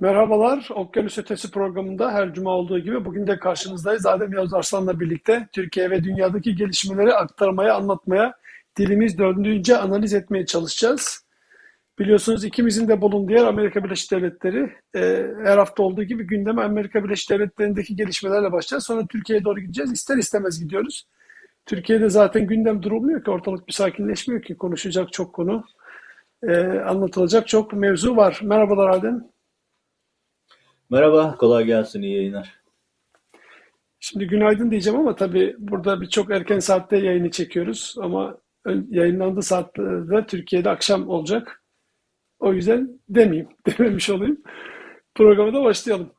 Merhabalar, Okyanus Ötesi programında her cuma olduğu gibi bugün de karşınızdayız. Adem Yavuz Arslan'la birlikte Türkiye ve dünyadaki gelişmeleri aktarmaya, anlatmaya, dilimiz döndüğünce analiz etmeye çalışacağız. Biliyorsunuz ikimizin de bulunduğu yer Amerika Birleşik Devletleri. Ee, her hafta olduğu gibi gündeme Amerika Birleşik Devletleri'ndeki gelişmelerle başlayacağız. Sonra Türkiye'ye doğru gideceğiz. İster istemez gidiyoruz. Türkiye'de zaten gündem durulmuyor ki, ortalık bir sakinleşmiyor ki. Konuşacak çok konu, e, anlatılacak çok mevzu var. Merhabalar Adem. Merhaba, kolay gelsin, iyi yayınlar. Şimdi günaydın diyeceğim ama tabii burada birçok erken saatte yayını çekiyoruz ama yayınlandığı saatte Türkiye'de akşam olacak. O yüzden demeyeyim, dememiş olayım. Programa da başlayalım.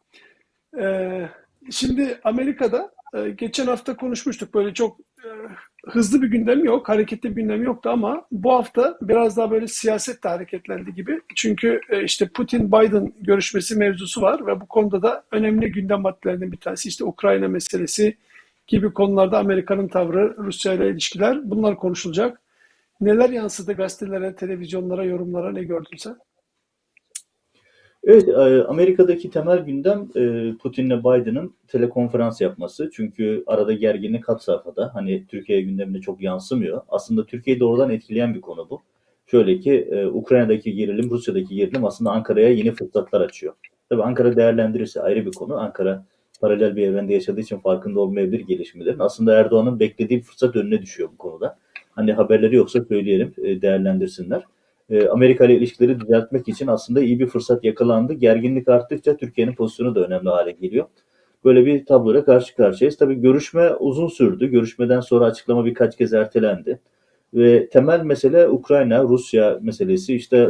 Ee, şimdi Amerika'da e, geçen hafta konuşmuştuk böyle çok hızlı bir gündem yok, hareketli bir gündem yoktu ama bu hafta biraz daha böyle siyaset de hareketlendi gibi. Çünkü e, işte Putin-Biden görüşmesi mevzusu var ve bu konuda da önemli gündem maddelerinden bir tanesi işte Ukrayna meselesi gibi konularda Amerika'nın tavrı, Rusya ile ilişkiler bunlar konuşulacak. Neler yansıdı gazetelere, televizyonlara, yorumlara ne gördün sen? Evet, e, Amerika'daki temel gündem e, Putin'le Biden'ın telekonferans yapması. Çünkü arada gerginlik kat safhada. Hani Türkiye gündemine çok yansımıyor. Aslında Türkiye'yi doğrudan etkileyen bir konu bu. Şöyle ki e, Ukrayna'daki gerilim, Rusya'daki gerilim aslında Ankara'ya yeni fırsatlar açıyor. Tabii Ankara değerlendirirse ayrı bir konu. Ankara paralel bir evrende yaşadığı için farkında olmayabilir gelişmelerin. Aslında Erdoğan'ın beklediği fırsat önüne düşüyor bu konuda. Hani haberleri yoksa söyleyelim, değerlendirsinler. E, Amerika ile ilişkileri düzeltmek için aslında iyi bir fırsat yakalandı. Gerginlik arttıkça Türkiye'nin pozisyonu da önemli hale geliyor. Böyle bir tabloyla karşı karşıyayız. Tabii görüşme uzun sürdü. Görüşmeden sonra açıklama birkaç kez ertelendi. Ve temel mesele Ukrayna, Rusya meselesi. İşte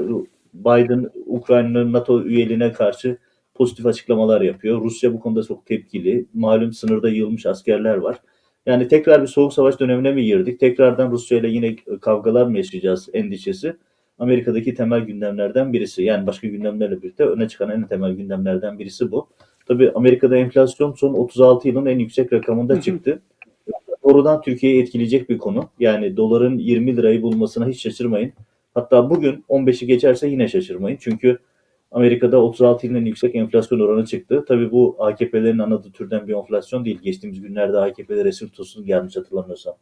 Biden Ukrayna'nın NATO üyeliğine karşı pozitif açıklamalar yapıyor. Rusya bu konuda çok tepkili. Malum sınırda yığılmış askerler var. Yani tekrar bir soğuk savaş dönemine mi girdik? Tekrardan Rusya ile yine kavgalar mı yaşayacağız endişesi? Amerika'daki temel gündemlerden birisi. Yani başka gündemlerle birlikte öne çıkan en temel gündemlerden birisi bu. Tabii Amerika'da enflasyon son 36 yılın en yüksek rakamında çıktı. Doğrudan Türkiye'yi etkileyecek bir konu. Yani doların 20 lirayı bulmasına hiç şaşırmayın. Hatta bugün 15'i geçerse yine şaşırmayın. Çünkü Amerika'da 36 yılın en yüksek enflasyon oranı çıktı. Tabii bu AKP'lerin anladığı türden bir enflasyon değil. Geçtiğimiz günlerde AKP'de resim tutulsun gelmiş hatırlamıyorsam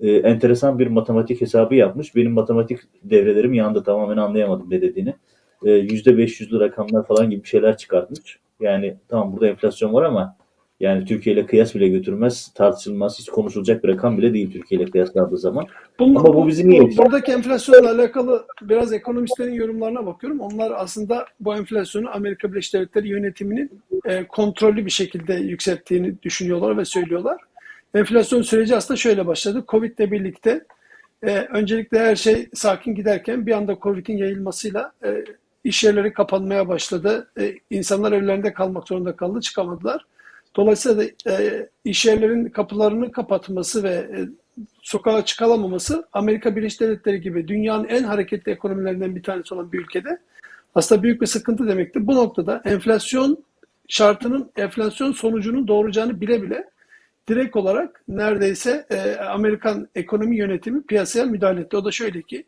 e, enteresan bir matematik hesabı yapmış. Benim matematik devrelerim yandı tamamen anlayamadım ne dediğini. E, yüzde 500'lü rakamlar falan gibi bir şeyler çıkartmış. Yani tamam burada enflasyon var ama yani Türkiye ile kıyas bile götürmez, tartışılmaz, hiç konuşulacak bir rakam bile değil Türkiye ile kıyaslandığı zaman. Bunun, Ama bu bizi niye bu, Buradaki enflasyonla alakalı biraz ekonomistlerin yorumlarına bakıyorum. Onlar aslında bu enflasyonu Amerika Birleşik Devletleri yönetiminin e, kontrollü bir şekilde yükselttiğini düşünüyorlar ve söylüyorlar. Enflasyon süreci aslında şöyle başladı. Covid ile birlikte e, öncelikle her şey sakin giderken bir anda Covid'in yayılmasıyla e, iş yerleri kapanmaya başladı. E, insanlar evlerinde kalmak zorunda kaldı, çıkamadılar. Dolayısıyla da e, iş yerlerin kapılarını kapatması ve e, sokağa çıkalamaması Amerika Birleşik Devletleri gibi dünyanın en hareketli ekonomilerinden bir tanesi olan bir ülkede aslında büyük bir sıkıntı demektir. Bu noktada enflasyon şartının enflasyon sonucunun doğuracağını bile bile direkt olarak neredeyse e, Amerikan ekonomi yönetimi piyasaya müdahale etti. O da şöyle ki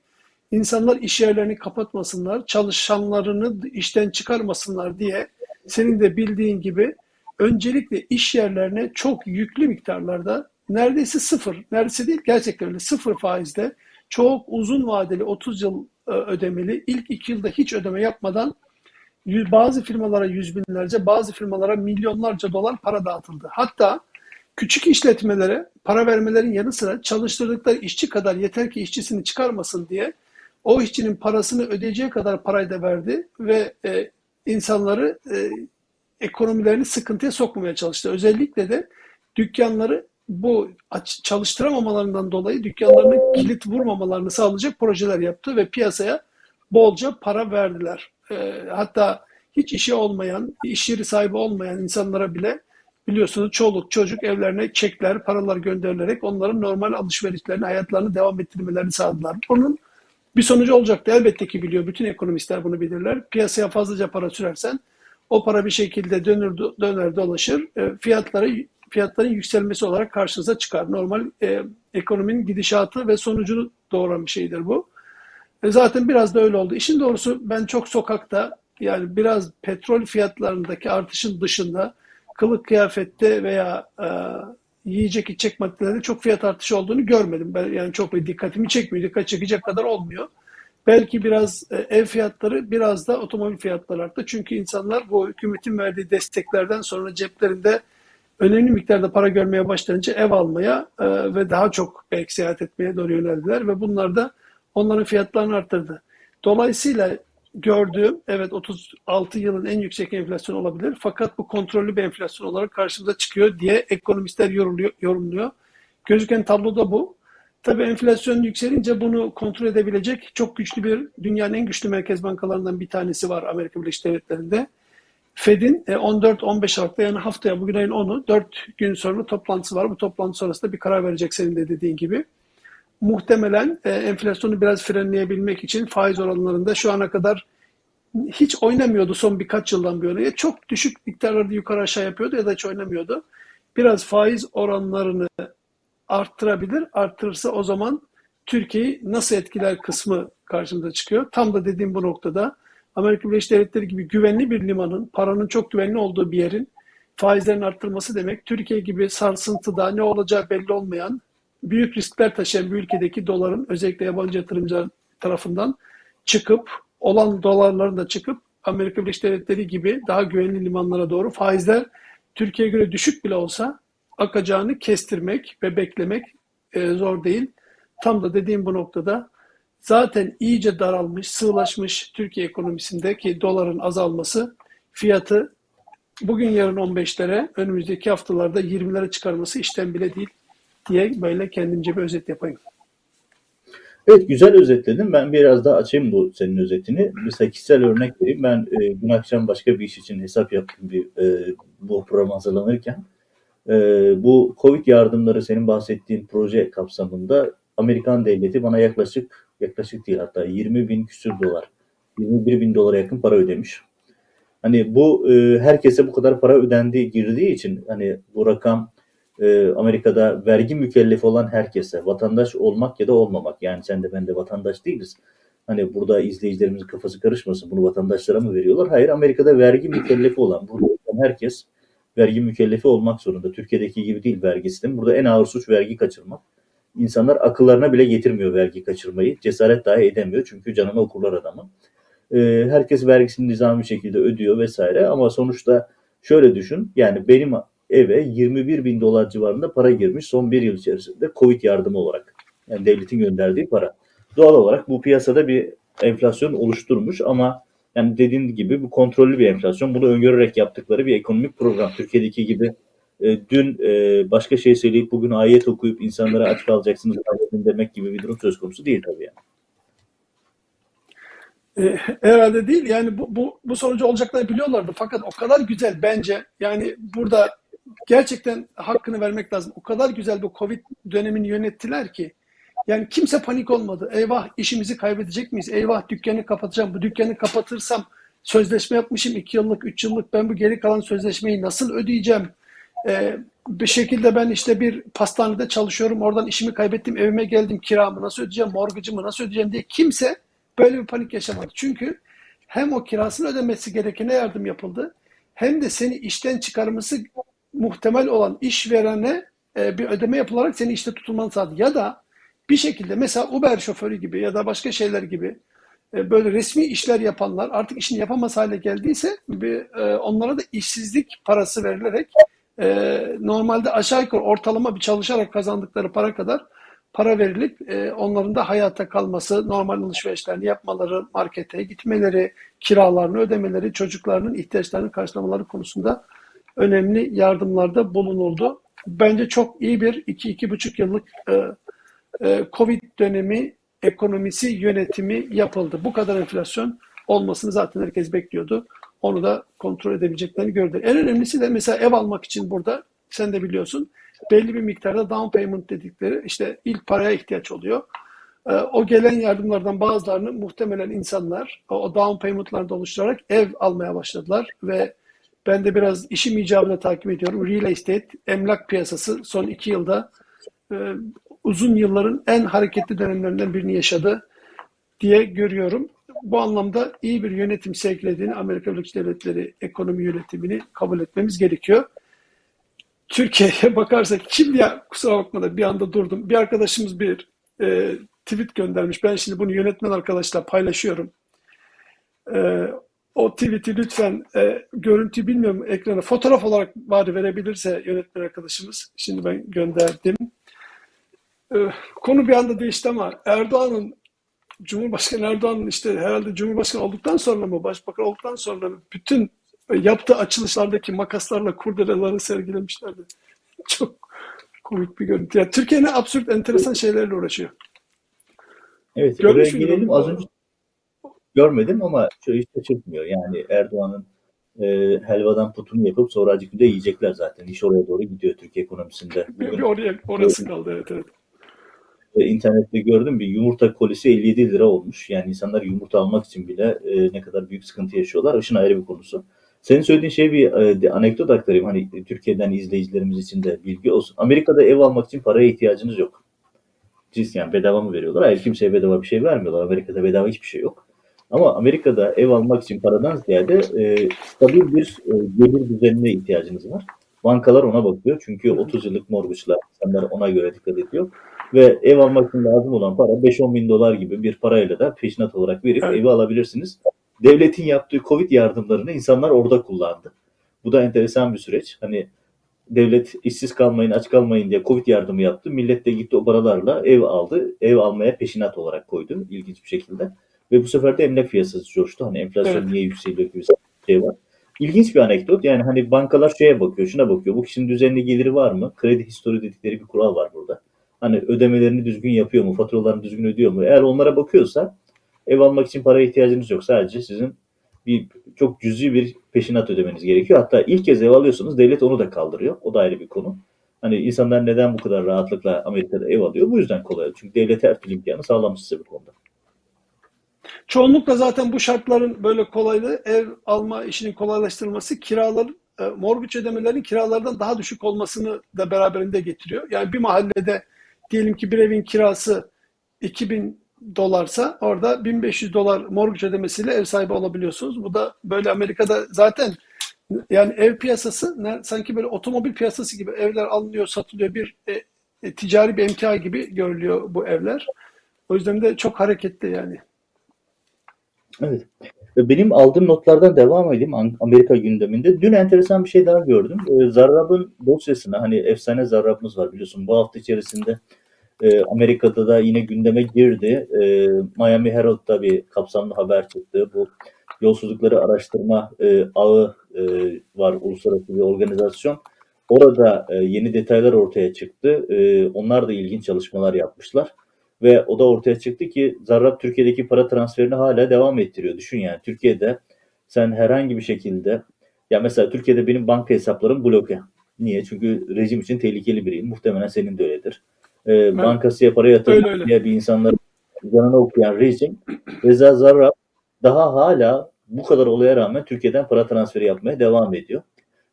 insanlar iş yerlerini kapatmasınlar, çalışanlarını işten çıkarmasınlar diye senin de bildiğin gibi öncelikle iş yerlerine çok yüklü miktarlarda neredeyse sıfır, neredeyse değil gerçekten öyle sıfır faizde çok uzun vadeli 30 yıl e, ödemeli ilk iki yılda hiç ödeme yapmadan bazı firmalara yüz binlerce bazı firmalara milyonlarca dolar para dağıtıldı. Hatta Küçük işletmelere para vermelerin yanı sıra çalıştırdıkları işçi kadar yeter ki işçisini çıkarmasın diye o işçinin parasını ödeyeceği kadar parayı da verdi ve e, insanları e, ekonomilerini sıkıntıya sokmamaya çalıştı. Özellikle de dükkanları bu çalıştıramamalarından dolayı dükkanlarını kilit vurmamalarını sağlayacak projeler yaptı ve piyasaya bolca para verdiler. E, hatta hiç işi olmayan, iş yeri sahibi olmayan insanlara bile biliyorsunuz çoluk çocuk evlerine çekler, paralar gönderilerek onların normal alışverişlerini, hayatlarını devam ettirmelerini sağladılar. Bunun bir sonucu olacaktı. Elbette ki biliyor. Bütün ekonomistler bunu bilirler. Piyasaya fazlaca para sürersen o para bir şekilde dönür döner dolaşır. E, fiyatları fiyatların yükselmesi olarak karşınıza çıkar. Normal e, ekonominin gidişatı ve sonucunu doğuran bir şeydir bu. E, zaten biraz da öyle oldu. İşin doğrusu ben çok sokakta yani biraz petrol fiyatlarındaki artışın dışında kılık kıyafette veya e, yiyecek içecek maddelerde çok fiyat artışı olduğunu görmedim. Ben yani çok bir dikkatimi çekmiyor. Dikkat çekecek kadar olmuyor. Belki biraz e, ev fiyatları biraz da otomobil fiyatları arttı. Çünkü insanlar bu hükümetin verdiği desteklerden sonra ceplerinde önemli miktarda para görmeye başlayınca ev almaya e, ve daha çok belki seyahat etmeye doğru yöneldiler ve bunlar da onların fiyatlarını arttırdı. Dolayısıyla gördüğüm evet 36 yılın en yüksek enflasyon olabilir fakat bu kontrollü bir enflasyon olarak karşımıza çıkıyor diye ekonomistler yorumluyor. Gözüken tablo da bu. Tabii enflasyon yükselince bunu kontrol edebilecek çok güçlü bir dünyanın en güçlü merkez bankalarından bir tanesi var Amerika Birleşik Devletleri'nde. Fed'in 14-15 e, Aralık'ta yani haftaya bugün ayın 10'u 4 gün sonra toplantısı var. Bu toplantı sonrasında bir karar verecek senin de dediğin gibi. Muhtemelen e, enflasyonu biraz frenleyebilmek için faiz oranlarında şu ana kadar hiç oynamıyordu son birkaç yıldan bir yana. Çok düşük miktarlarda yukarı aşağı yapıyordu ya da hiç oynamıyordu. Biraz faiz oranlarını arttırabilir. Arttırırsa o zaman Türkiye'yi nasıl etkiler kısmı karşımıza çıkıyor. Tam da dediğim bu noktada Amerika Birleşik Devletleri gibi güvenli bir limanın, paranın çok güvenli olduğu bir yerin faizlerin arttırması demek Türkiye gibi sarsıntıda ne olacağı belli olmayan büyük riskler taşıyan bir ülkedeki doların özellikle yabancı yatırımcılar tarafından çıkıp olan dolarların da çıkıp Amerika Birleşik Devletleri gibi daha güvenli limanlara doğru faizler Türkiye'ye göre düşük bile olsa akacağını kestirmek ve beklemek e, zor değil. Tam da dediğim bu noktada zaten iyice daralmış, sığlaşmış Türkiye ekonomisindeki doların azalması fiyatı bugün yarın 15'lere, önümüzdeki haftalarda 20'lere çıkarması işten bile değil diye böyle kendimce bir özet yapayım. Evet güzel özetledin. Ben biraz daha açayım bu senin özetini. Mesela kişisel örnek vereyim. Ben e, dün akşam başka bir iş için hesap yaptım bir, e, bu program hazırlanırken. E, bu Covid yardımları senin bahsettiğin proje kapsamında Amerikan devleti bana yaklaşık yaklaşık değil hatta 20 bin küsür dolar 21 bin dolara yakın para ödemiş. Hani bu e, herkese bu kadar para ödendiği girdiği için hani bu rakam e, Amerika'da vergi mükellefi olan herkese vatandaş olmak ya da olmamak yani sen de ben de vatandaş değiliz. Hani burada izleyicilerimizin kafası karışmasın bunu vatandaşlara mı veriyorlar? Hayır Amerika'da vergi mükellefi olan burada herkes vergi mükellefi olmak zorunda. Türkiye'deki gibi değil vergi sistemi. Burada en ağır suç vergi kaçırmak. İnsanlar akıllarına bile getirmiyor vergi kaçırmayı. Cesaret dahi edemiyor çünkü canına okurlar adamı. Ee, herkes vergisini nizami şekilde ödüyor vesaire ama sonuçta şöyle düşün yani benim eve 21 bin dolar civarında para girmiş son bir yıl içerisinde Covid yardımı olarak. Yani devletin gönderdiği para. Doğal olarak bu piyasada bir enflasyon oluşturmuş ama yani dediğin gibi bu kontrollü bir enflasyon. Bunu öngörerek yaptıkları bir ekonomik program. Türkiye'deki gibi e, dün e, başka şey söyleyip bugün ayet okuyup insanlara aç kalacaksınız demek gibi bir durum söz konusu değil tabii yani. E, herhalde değil. Yani bu, bu, bu sonucu olacaklarını biliyorlardı. Fakat o kadar güzel bence. Yani burada gerçekten hakkını vermek lazım. O kadar güzel bu Covid dönemini yönettiler ki. Yani kimse panik olmadı. Eyvah işimizi kaybedecek miyiz? Eyvah dükkanı kapatacağım. Bu dükkanı kapatırsam sözleşme yapmışım iki yıllık, üç yıllık. Ben bu geri kalan sözleşmeyi nasıl ödeyeceğim? Ee, bir şekilde ben işte bir pastanede çalışıyorum. Oradan işimi kaybettim. Evime geldim. Kiramı nasıl ödeyeceğim? Morgacımı nasıl ödeyeceğim diye kimse böyle bir panik yaşamadı. Çünkü hem o kirasını ödemesi gerekene yardım yapıldı hem de seni işten çıkarması muhtemel olan işverene e, bir ödeme yapılarak seni işte tutulmanı sağladı. Ya da bir şekilde mesela Uber şoförü gibi ya da başka şeyler gibi e, böyle resmi işler yapanlar artık işini yapamaz hale geldiyse bir, e, onlara da işsizlik parası verilerek e, normalde aşağı yukarı ortalama bir çalışarak kazandıkları para kadar para verilip e, onların da hayata kalması, normal alışverişlerini yapmaları, markete gitmeleri, kiralarını ödemeleri, çocuklarının ihtiyaçlarını karşılamaları konusunda önemli yardımlarda bulunuldu. Bence çok iyi bir 2-2,5 yıllık e, e, Covid dönemi ekonomisi yönetimi yapıldı. Bu kadar enflasyon olmasını zaten herkes bekliyordu. Onu da kontrol edebileceklerini gördü. En önemlisi de mesela ev almak için burada sen de biliyorsun belli bir miktarda down payment dedikleri işte ilk paraya ihtiyaç oluyor. E, o gelen yardımlardan bazılarını muhtemelen insanlar o down payment'larda oluşturarak ev almaya başladılar ve ben de biraz işim icabını takip ediyorum. Real estate, emlak piyasası son iki yılda e, uzun yılların en hareketli dönemlerinden birini yaşadı diye görüyorum. bu anlamda iyi bir yönetim sevkilediğini Amerika Birleşik Devletleri ekonomi yönetimini kabul etmemiz gerekiyor. Türkiye'ye bakarsak şimdi ya kusura bakma da bir anda durdum. Bir arkadaşımız bir e, tweet göndermiş. Ben şimdi bunu yönetmen arkadaşla paylaşıyorum. E, o tweet'i lütfen e, görüntü bilmiyorum ekrana fotoğraf olarak bari verebilirse yönetmen arkadaşımız. Şimdi ben gönderdim. E, konu bir anda değişti ama Erdoğan'ın Cumhurbaşkanı Erdoğan'ın işte herhalde Cumhurbaşkanı olduktan sonra mı, başbakan olduktan sonra mı bütün yaptığı açılışlardaki makaslarla kurdeleleri sergilemişlerdi. Çok komik bir görüntü. Yani Türkiye ne absürt, enteresan şeylerle uğraşıyor. Evet, Görmüş oraya gelelim. Az önce görmedim ama hiç şaşırtmıyor. Yani Erdoğan'ın e, helvadan putunu yapıp sonra acıkı da yiyecekler zaten. İş oraya doğru gidiyor Türkiye ekonomisinde. Bugün, bir oraya, orası kaldı evet evet. E, internette gördüm bir yumurta kolisi 57 lira olmuş. Yani insanlar yumurta almak için bile e, ne kadar büyük sıkıntı yaşıyorlar. Işın ayrı bir konusu. Senin söylediğin şey bir e, anekdot aktarayım. Hani Türkiye'den izleyicilerimiz için de bilgi olsun. Amerika'da ev almak için paraya ihtiyacınız yok. Siz yani bedava mı veriyorlar? Hayır kimseye bedava bir şey vermiyorlar. Amerika'da bedava hiçbir şey yok. Ama Amerika'da ev almak için paradan ziyade e, stabil bir e, gelir düzenine ihtiyacınız var. Bankalar ona bakıyor. Çünkü 30 yıllık mortgage'lar insanlar ona göre dikkat ediyor. Ve ev almak için lazım olan para 5-10 bin dolar gibi bir parayla da peşinat olarak verip evet. evi alabilirsiniz. Devletin yaptığı Covid yardımlarını insanlar orada kullandı. Bu da enteresan bir süreç. Hani devlet işsiz kalmayın, aç kalmayın diye Covid yardımı yaptı. Millet de gitti o paralarla ev aldı. Ev almaya peşinat olarak koydu ilginç bir şekilde. Ve bu sefer de emlak piyasası coştu. Hani enflasyon evet. niye yükseliyor gibi bir şey var. İlginç bir anekdot. Yani hani bankalar şeye bakıyor, şuna bakıyor. Bu kişinin düzenli geliri var mı? Kredi histori dedikleri bir kural var burada. Hani ödemelerini düzgün yapıyor mu? Faturalarını düzgün ödüyor mu? Eğer onlara bakıyorsa ev almak için para ihtiyacınız yok. Sadece sizin bir çok cüzi bir peşinat ödemeniz gerekiyor. Hatta ilk kez ev alıyorsanız devlet onu da kaldırıyor. O da ayrı bir konu. Hani insanlar neden bu kadar rahatlıkla Amerika'da ev alıyor? Bu yüzden kolay. Çünkü devlet her türlü imkanı sağlamış size bu konuda. Çoğunlukla zaten bu şartların böyle kolaylığı ev alma işinin kolaylaştırılması kiraların e, mortgage ödemelerin kiralardan daha düşük olmasını da beraberinde getiriyor. Yani bir mahallede diyelim ki bir evin kirası 2000 dolarsa orada 1500 dolar mortgage ödemesiyle ev sahibi olabiliyorsunuz. Bu da böyle Amerika'da zaten yani ev piyasası sanki böyle otomobil piyasası gibi evler alınıyor, satılıyor. Bir e, e, ticari bir emtia gibi görülüyor bu evler. O yüzden de çok hareketli yani. Evet. Benim aldığım notlardan devam edeyim Amerika gündeminde. Dün enteresan bir şey daha gördüm. Ee, Zarrab'ın dosyasına hani efsane Zarrab'ımız var biliyorsun. Bu hafta içerisinde e, Amerika'da da yine gündeme girdi. E, Miami Herald'da bir kapsamlı haber çıktı. Bu yolsuzlukları araştırma e, ağı var, uluslararası bir organizasyon. Orada yeni detaylar ortaya çıktı. Onlar da ilginç çalışmalar yapmışlar. Ve o da ortaya çıktı ki Zarrab Türkiye'deki para transferini hala devam ettiriyor. Düşün yani Türkiye'de sen herhangi bir şekilde ya mesela Türkiye'de benim banka hesaplarım bloke. Niye? Çünkü rejim için tehlikeli biriyim. Muhtemelen senin de öyledir e, bankasıya para yatırmak diye bir insanların canını okuyan rejim Reza Zarrab daha hala bu kadar olaya rağmen Türkiye'den para transferi yapmaya devam ediyor.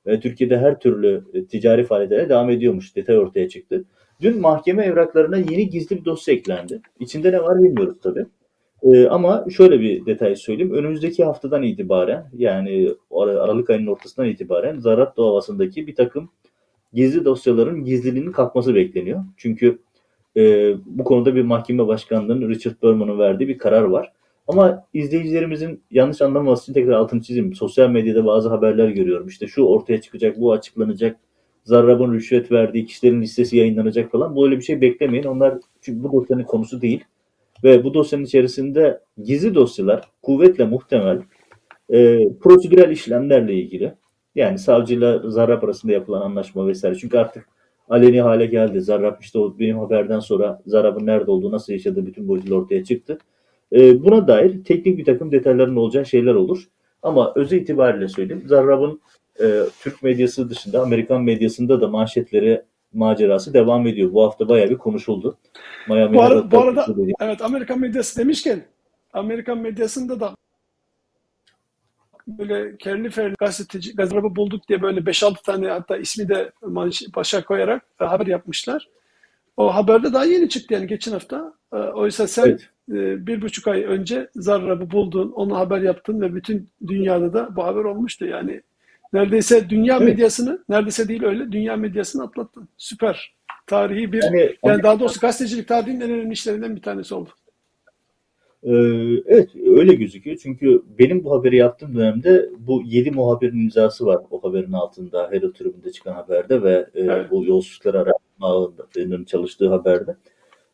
Ve Türkiye'de her türlü e, ticari faaliyetlere devam ediyormuş. Detay ortaya çıktı. Dün mahkeme evraklarına yeni gizli bir dosya eklendi. İçinde ne var bilmiyoruz tabii. Ee, ama şöyle bir detay söyleyeyim. Önümüzdeki haftadan itibaren yani Aralık ayının ortasından itibaren Zarrab davasındaki bir takım gizli dosyaların gizliliğinin kalkması bekleniyor. Çünkü e, bu konuda bir mahkeme başkanlığının Richard Berman'ın verdiği bir karar var. Ama izleyicilerimizin yanlış anlamaması için tekrar altını çizeyim. Sosyal medyada bazı haberler görüyorum. İşte şu ortaya çıkacak, bu açıklanacak. Zarrab'ın rüşvet verdiği kişilerin listesi yayınlanacak falan. Böyle bir şey beklemeyin. Onlar çünkü bu dosyanın konusu değil. Ve bu dosyanın içerisinde gizli dosyalar kuvvetle muhtemel e, prosedürel işlemlerle ilgili. Yani savcıyla Zarrab arasında yapılan anlaşma vesaire. Çünkü artık aleni hale geldi. Zarrab işte o benim haberden sonra Zarrab'ın nerede olduğu, nasıl yaşadığı bütün boyutuyla ortaya çıktı. E, buna dair teknik bir takım detayların olacağı şeyler olur. Ama özü itibariyle söyleyeyim. Zarrab'ın e, Türk medyası dışında Amerikan medyasında da manşetleri macerası devam ediyor. Bu hafta bayağı bir konuşuldu. Miami bu, ara, bu arada evet Amerikan medyası demişken Amerikan medyasında da böyle kerli ferli gazeteci gazeteci bulduk diye böyle 5-6 tane hatta ismi de başa koyarak e, haber yapmışlar. O haberde daha yeni çıktı yani geçen hafta. E, oysa sen evet. e, bir buçuk ay önce Zarrab'ı buldun, onu haber yaptın ve bütün dünyada da bu haber olmuştu. Yani neredeyse dünya Evet. medyasını, neredeyse değil öyle, dünya medyasını atlattın. Süper. Tarihi bir, Yani yani daha doğrusu gazetecilik tarihinin en önemli işlerinden bir tanesi oldu. Ee, evet öyle gözüküyor. Çünkü benim bu haberi yaptığım dönemde bu 7 muhabirin imzası var o haberin altında. Herald Tribune'de çıkan haberde ve e, Evet. bu yolsuzlukları araştırma ağının çalıştığı haberde.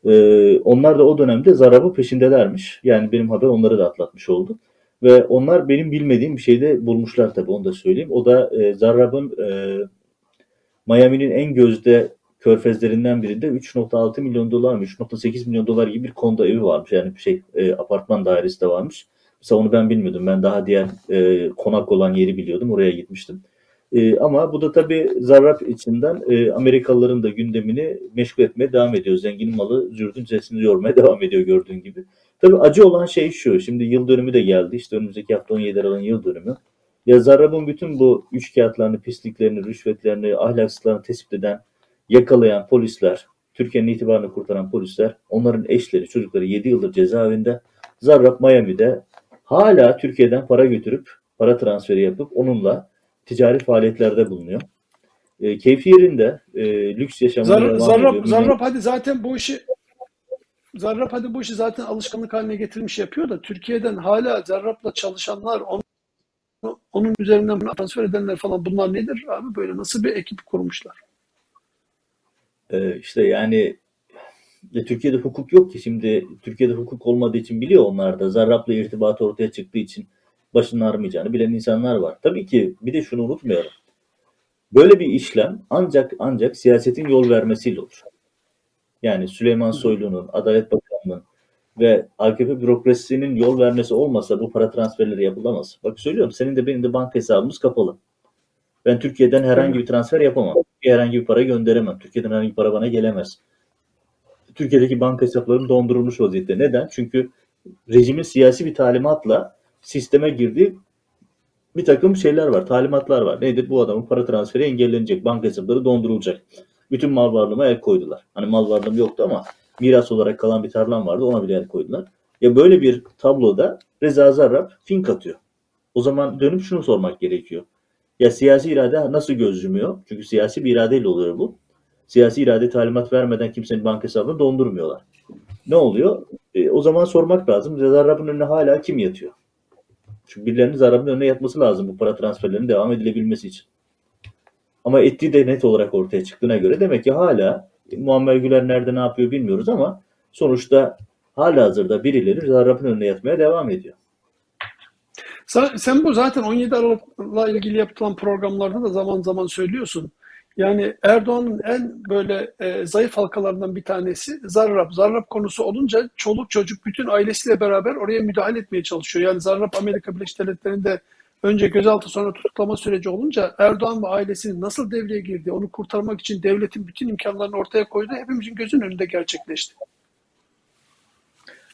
Ee, onlar da o dönemde Zarrab'ın peşindelermiş. Yani benim haber onları da atlatmış oldu. Ve onlar benim bilmediğim bir şeyde bulmuşlar tabii onu da söyleyeyim. O da e, Zarrab'ın e, Miami'nin en gözde körfezlerinden birinde 3.6 milyon dolar mı 3.8 milyon dolar gibi bir kondo evi varmış. Yani bir şey e, apartman dairesi de varmış. Mesela onu ben bilmiyordum. Ben daha diğer e, konak olan yeri biliyordum. Oraya gitmiştim. E, ama bu da tabii Zarrab içinden e, Amerikalıların da gündemini meşgul etmeye devam ediyor. Zengin malı zürdün sesini yormaya devam ediyor gördüğün gibi. Tabii acı olan şey şu. Şimdi yıl dönümü de geldi. İşte önümüzdeki hafta 17 Aralık'ın yıl dönümü. Ya Zarrab'ın bütün bu üç kağıtlarını, pisliklerini, rüşvetlerini, ahlaksızlarını tespit eden, yakalayan polisler, Türkiye'nin itibarını kurtaran polisler, onların eşleri, çocukları 7 yıldır cezaevinde. Zarrab Miami'de hala Türkiye'den para götürüp, para transferi yapıp onunla ticari faaliyetlerde bulunuyor. E, keyfi yerinde, e, lüks yaşamına Zarrab, ediyor. Zarrab hadi zaten bu işi Zarrab bu işi zaten alışkanlık haline getirmiş yapıyor da Türkiye'den hala Zarrab'la çalışanlar onu, onun üzerinden transfer edenler falan bunlar nedir abi böyle nasıl bir ekip kurmuşlar? Ee, işte yani ya Türkiye'de hukuk yok ki şimdi Türkiye'de hukuk olmadığı için biliyor onlar da Zarrab'la irtibat ortaya çıktığı için başının ağrımayacağını bilen insanlar var. Tabii ki bir de şunu unutmayalım. Böyle bir işlem ancak ancak siyasetin yol vermesiyle olur. Yani Süleyman Soylu'nun, Adalet Bakanlığı'nın ve AKP bürokrasisinin yol vermesi olmasa bu para transferleri yapılamaz. Bak söylüyorum senin de benim de banka hesabımız kapalı. Ben Türkiye'den herhangi bir transfer yapamam. Türkiye'ye herhangi bir para gönderemem. Türkiye'den herhangi bir para bana gelemez. Türkiye'deki banka hesaplarım dondurulmuş vaziyette. Neden? Çünkü rejimin siyasi bir talimatla sisteme girdiği bir takım şeyler var, talimatlar var. Nedir? Bu adamın para transferi engellenecek, banka hesapları dondurulacak. Bütün mal varlığıma el koydular. Hani mal varlığım yoktu ama miras olarak kalan bir tarlam vardı, ona bile el koydular. Ya böyle bir tabloda Reza Zarrab fink atıyor. O zaman dönüp şunu sormak gerekiyor. Ya siyasi irade nasıl göz yumuyor? Çünkü siyasi bir iradeyle oluyor bu. Siyasi irade talimat vermeden kimsenin banka hesabını dondurmuyorlar. Ne oluyor? E, o zaman sormak lazım. Zarrab'ın önüne hala kim yatıyor? Çünkü birilerinin Zarrab'ın önüne yatması lazım bu para transferlerinin devam edilebilmesi için. Ama ettiği de net olarak ortaya çıktığına göre demek ki hala Muammer Güler nerede ne yapıyor bilmiyoruz ama sonuçta hala hazırda birileri Zarrab'ın önüne yatmaya devam ediyor. Sen, bu zaten 17 Aralık'la ilgili yapılan programlarda da zaman zaman söylüyorsun. Yani Erdoğan'ın en böyle e, zayıf halkalarından bir tanesi Zarrab. Zarrab konusu olunca çoluk çocuk bütün ailesiyle beraber oraya müdahale etmeye çalışıyor. Yani Zarrab Amerika Birleşik Devletleri'nde önce gözaltı sonra tutuklama süreci olunca Erdoğan ve ailesinin nasıl devreye girdiği, onu kurtarmak için devletin bütün imkanlarını ortaya koyduğu hepimizin gözünün önünde gerçekleşti.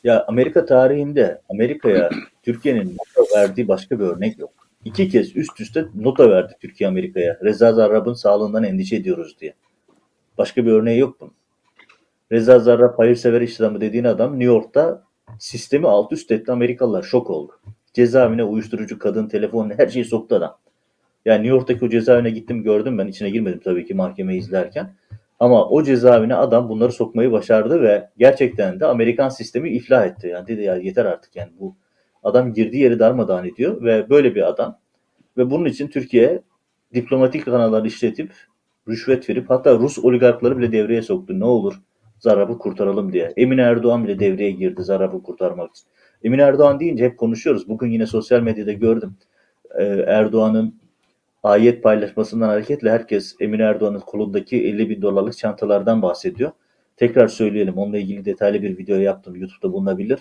Ya Amerika tarihinde Amerika'ya Türkiye'nin nota verdiği başka bir örnek yok. İki kez üst üste nota verdi Türkiye Amerika'ya. Reza Zarrab'ın sağlığından endişe ediyoruz diye. Başka bir örneği yok bunun. Reza Zarrab hayırsever iş adamı dediğin adam New York'ta sistemi alt üst etti. Amerikalılar şok oldu. Cezaevine uyuşturucu, kadın, telefon her şeyi soktu adam. Yani New York'taki o cezaevine gittim gördüm ben. içine girmedim tabii ki mahkemeyi izlerken. Ama o cezaevine adam bunları sokmayı başardı ve gerçekten de Amerikan sistemi iflah etti. Yani dedi ya yeter artık yani bu adam girdiği yeri darmadağın ediyor ve böyle bir adam ve bunun için Türkiye diplomatik kanalları işletip rüşvet verip hatta Rus oligarkları bile devreye soktu. Ne olur Zarrab'ı kurtaralım diye. Emine Erdoğan bile devreye girdi Zarrab'ı kurtarmak için. Emine Erdoğan deyince hep konuşuyoruz. Bugün yine sosyal medyada gördüm. Ee, Erdoğan'ın ayet paylaşmasından hareketle herkes Emine Erdoğan'ın kolundaki 50 bin dolarlık çantalardan bahsediyor. Tekrar söyleyelim. Onunla ilgili detaylı bir video yaptım. YouTube'da bulunabilir.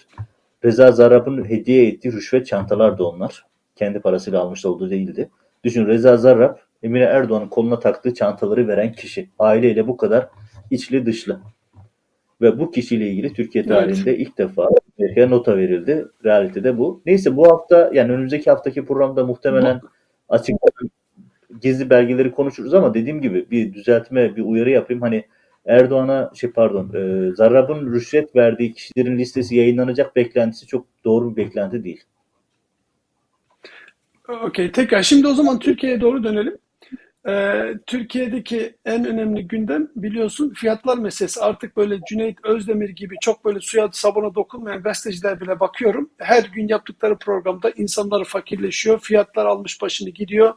Reza Zarrab'ın hediye ettiği rüşvet çantalar da onlar. Kendi parasıyla almış olduğu değildi. Düşün Reza Zarrab Emine Erdoğan'ın koluna taktığı çantaları veren kişi. Aileyle bu kadar içli dışlı. Ve bu kişiyle ilgili Türkiye Evet. tarihinde ilk defa Amerika'ya nota verildi. Realitede bu. Neyse bu hafta yani önümüzdeki haftaki programda muhtemelen açık gizli belgeleri konuşuruz ama dediğim gibi bir düzeltme, bir uyarı yapayım. Hani Erdoğan'a şey pardon e, Zarrab'ın rüşvet verdiği kişilerin listesi yayınlanacak beklentisi çok doğru bir beklenti değil. Okey tekrar şimdi o zaman Türkiye'ye doğru dönelim. Ee, Türkiye'deki en önemli gündem biliyorsun fiyatlar meselesi. Artık böyle Cüneyt Özdemir gibi çok böyle suya sabuna dokunmayan gazeteciler bile bakıyorum. Her gün yaptıkları programda insanlar fakirleşiyor, fiyatlar almış başını gidiyor.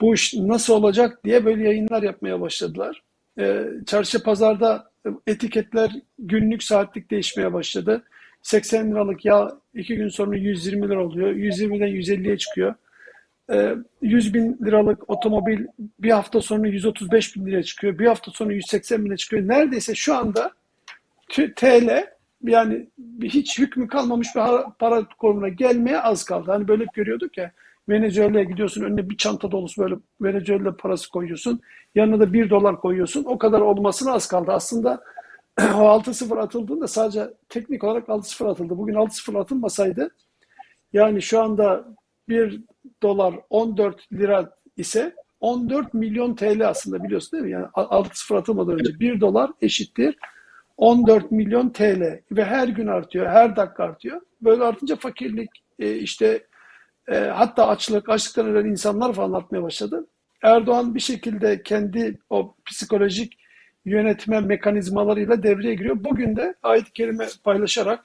Bu iş nasıl olacak diye böyle yayınlar yapmaya başladılar. Ee, çarşı pazarda etiketler günlük saatlik değişmeye başladı. 80 liralık yağ iki gün sonra 120 lira oluyor. 120'den 150'ye çıkıyor. 100 ee, bin liralık otomobil bir hafta sonra 135 bin liraya çıkıyor. Bir hafta sonra 180 bin liraya çıkıyor. Neredeyse şu anda TL yani hiç hükmü kalmamış bir para konumuna gelmeye az kaldı. Hani böyle görüyorduk ya Venezuela'ya gidiyorsun önüne bir çanta dolusu böyle Venezuela parası koyuyorsun. Yanına da bir dolar koyuyorsun. O kadar olmasına az kaldı. Aslında o 6-0 atıldığında sadece teknik olarak 6-0 atıldı. Bugün 6-0 atılmasaydı yani şu anda bir dolar 14 lira ise 14 milyon TL aslında biliyorsun değil mi? Yani 6-0 atılmadan önce 1 dolar eşittir 14 milyon TL ve her gün artıyor, her dakika artıyor. Böyle artınca fakirlik, e, işte e, hatta açlık, açlıktan ölen insanlar falan artmaya başladı. Erdoğan bir şekilde kendi o psikolojik yönetme mekanizmalarıyla devreye giriyor. Bugün de ayet-i kerime paylaşarak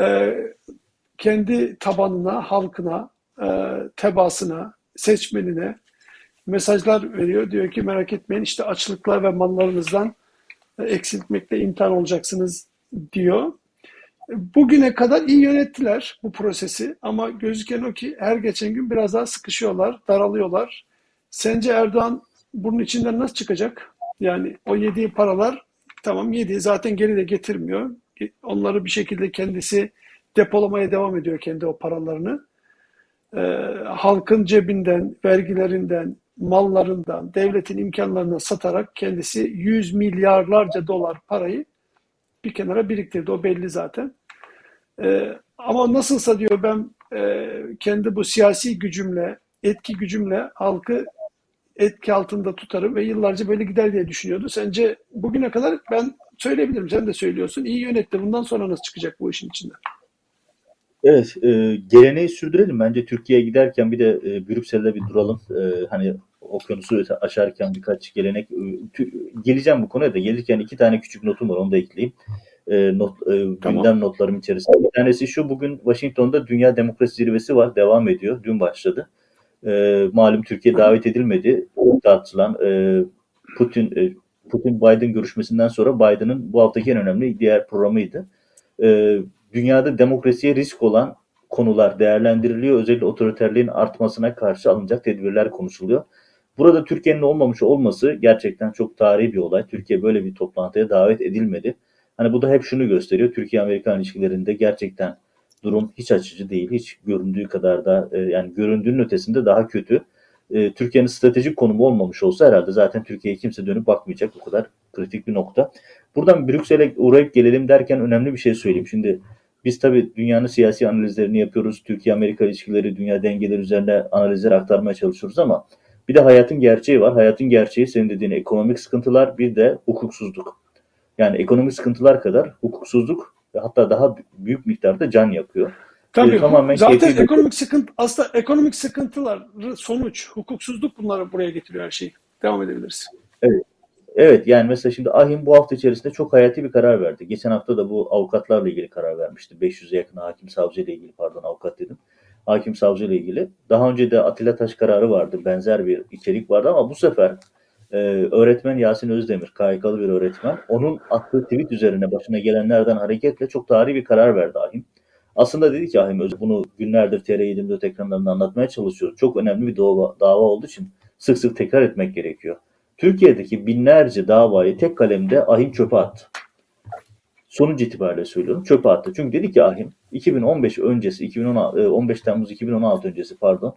e, kendi tabanına, halkına, e, tebasına, seçmenine mesajlar veriyor. Diyor ki merak etmeyin işte açlıklar ve mallarınızdan eksiltmekte imtihan olacaksınız diyor. Bugüne kadar iyi yönettiler bu prosesi ama gözüken o ki her geçen gün biraz daha sıkışıyorlar, daralıyorlar. Sence Erdoğan bunun içinden nasıl çıkacak? Yani o yediği paralar tamam yedi zaten geri de getirmiyor. Onları bir şekilde kendisi depolamaya devam ediyor kendi o paralarını. Ee, halkın cebinden, vergilerinden, mallarından, devletin imkanlarından satarak kendisi yüz milyarlarca dolar parayı bir kenara biriktirdi. O belli zaten. Ee, ama nasılsa diyor ben e, kendi bu siyasi gücümle, etki gücümle halkı etki altında tutarım ve yıllarca böyle gider diye düşünüyordu. Sence bugüne kadar ben söyleyebilirim, sen de söylüyorsun. İyi yönetti. Bundan sonra nasıl çıkacak bu işin içinden? Evet, e, geleneği sürdürelim. Bence Türkiye'ye giderken bir de e, Brüksel'de bir duralım. E, hani okyanusu aşarken birkaç gelenek. E, geleceğim bu konuya da. Gelirken iki tane küçük notum var, onu da ekleyeyim. E, not, e, tamam. gündem notlarım içerisinde. Bir tanesi şu, bugün Washington'da Dünya Demokrasi Zirvesi var, devam ediyor. Dün başladı. E, malum Türkiye davet edilmedi. Tartışılan e, Putin e, Putin-Biden görüşmesinden sonra Biden'ın bu haftaki en önemli diğer programıydı. E, dünyada demokrasiye risk olan konular değerlendiriliyor. Özellikle otoriterliğin artmasına karşı alınacak tedbirler konuşuluyor. Burada Türkiye'nin olmamış olması gerçekten çok tarihi bir olay. Türkiye böyle bir toplantıya davet edilmedi. Hani bu da hep şunu gösteriyor. Türkiye-Amerikan ilişkilerinde gerçekten durum hiç açıcı değil. Hiç göründüğü kadar da e, yani göründüğünün ötesinde daha kötü. E, Türkiye'nin stratejik konumu olmamış olsa herhalde zaten Türkiye'ye kimse dönüp bakmayacak. Bu kadar kritik bir nokta. Buradan Brüksel'e uğrayıp gelelim derken önemli bir şey söyleyeyim. Şimdi biz tabii dünyanın siyasi analizlerini yapıyoruz. Türkiye-Amerika ilişkileri, dünya dengeleri üzerine analizler aktarmaya çalışıyoruz ama bir de hayatın gerçeği var. Hayatın gerçeği senin dediğin ekonomik sıkıntılar bir de hukuksuzluk. Yani ekonomik sıkıntılar kadar hukuksuzluk ve hatta daha büyük miktarda can yakıyor. Tabii ee, tamamen zaten ekonomik sıkıntı aslında ekonomik sıkıntılar sonuç hukuksuzluk bunları buraya getiriyor her şeyi. Devam edebiliriz. Evet. Evet yani mesela şimdi Ahim bu hafta içerisinde çok hayati bir karar verdi. Geçen hafta da bu avukatlarla ilgili karar vermişti. 500'e yakın hakim savcı ile ilgili pardon avukat dedim. Hakim savcı ile ilgili. Daha önce de Atilla Taş kararı vardı. Benzer bir içerik vardı ama bu sefer e, öğretmen Yasin Özdemir, KYK'lı bir öğretmen. Onun attığı tweet üzerine başına gelenlerden hareketle çok tarihi bir karar verdi Ahim. Aslında dedi ki Ahim bunu günlerdir TR24 ekranlarında anlatmaya çalışıyor. Çok önemli bir dava, dava olduğu için sık sık tekrar etmek gerekiyor. Türkiye'deki binlerce davayı tek kalemde Ahim çöpe attı. Sonuç itibariyle söylüyorum çöpe attı. Çünkü dedi ki Ahim 2015 öncesi 2016, 15 Temmuz 2016 öncesi pardon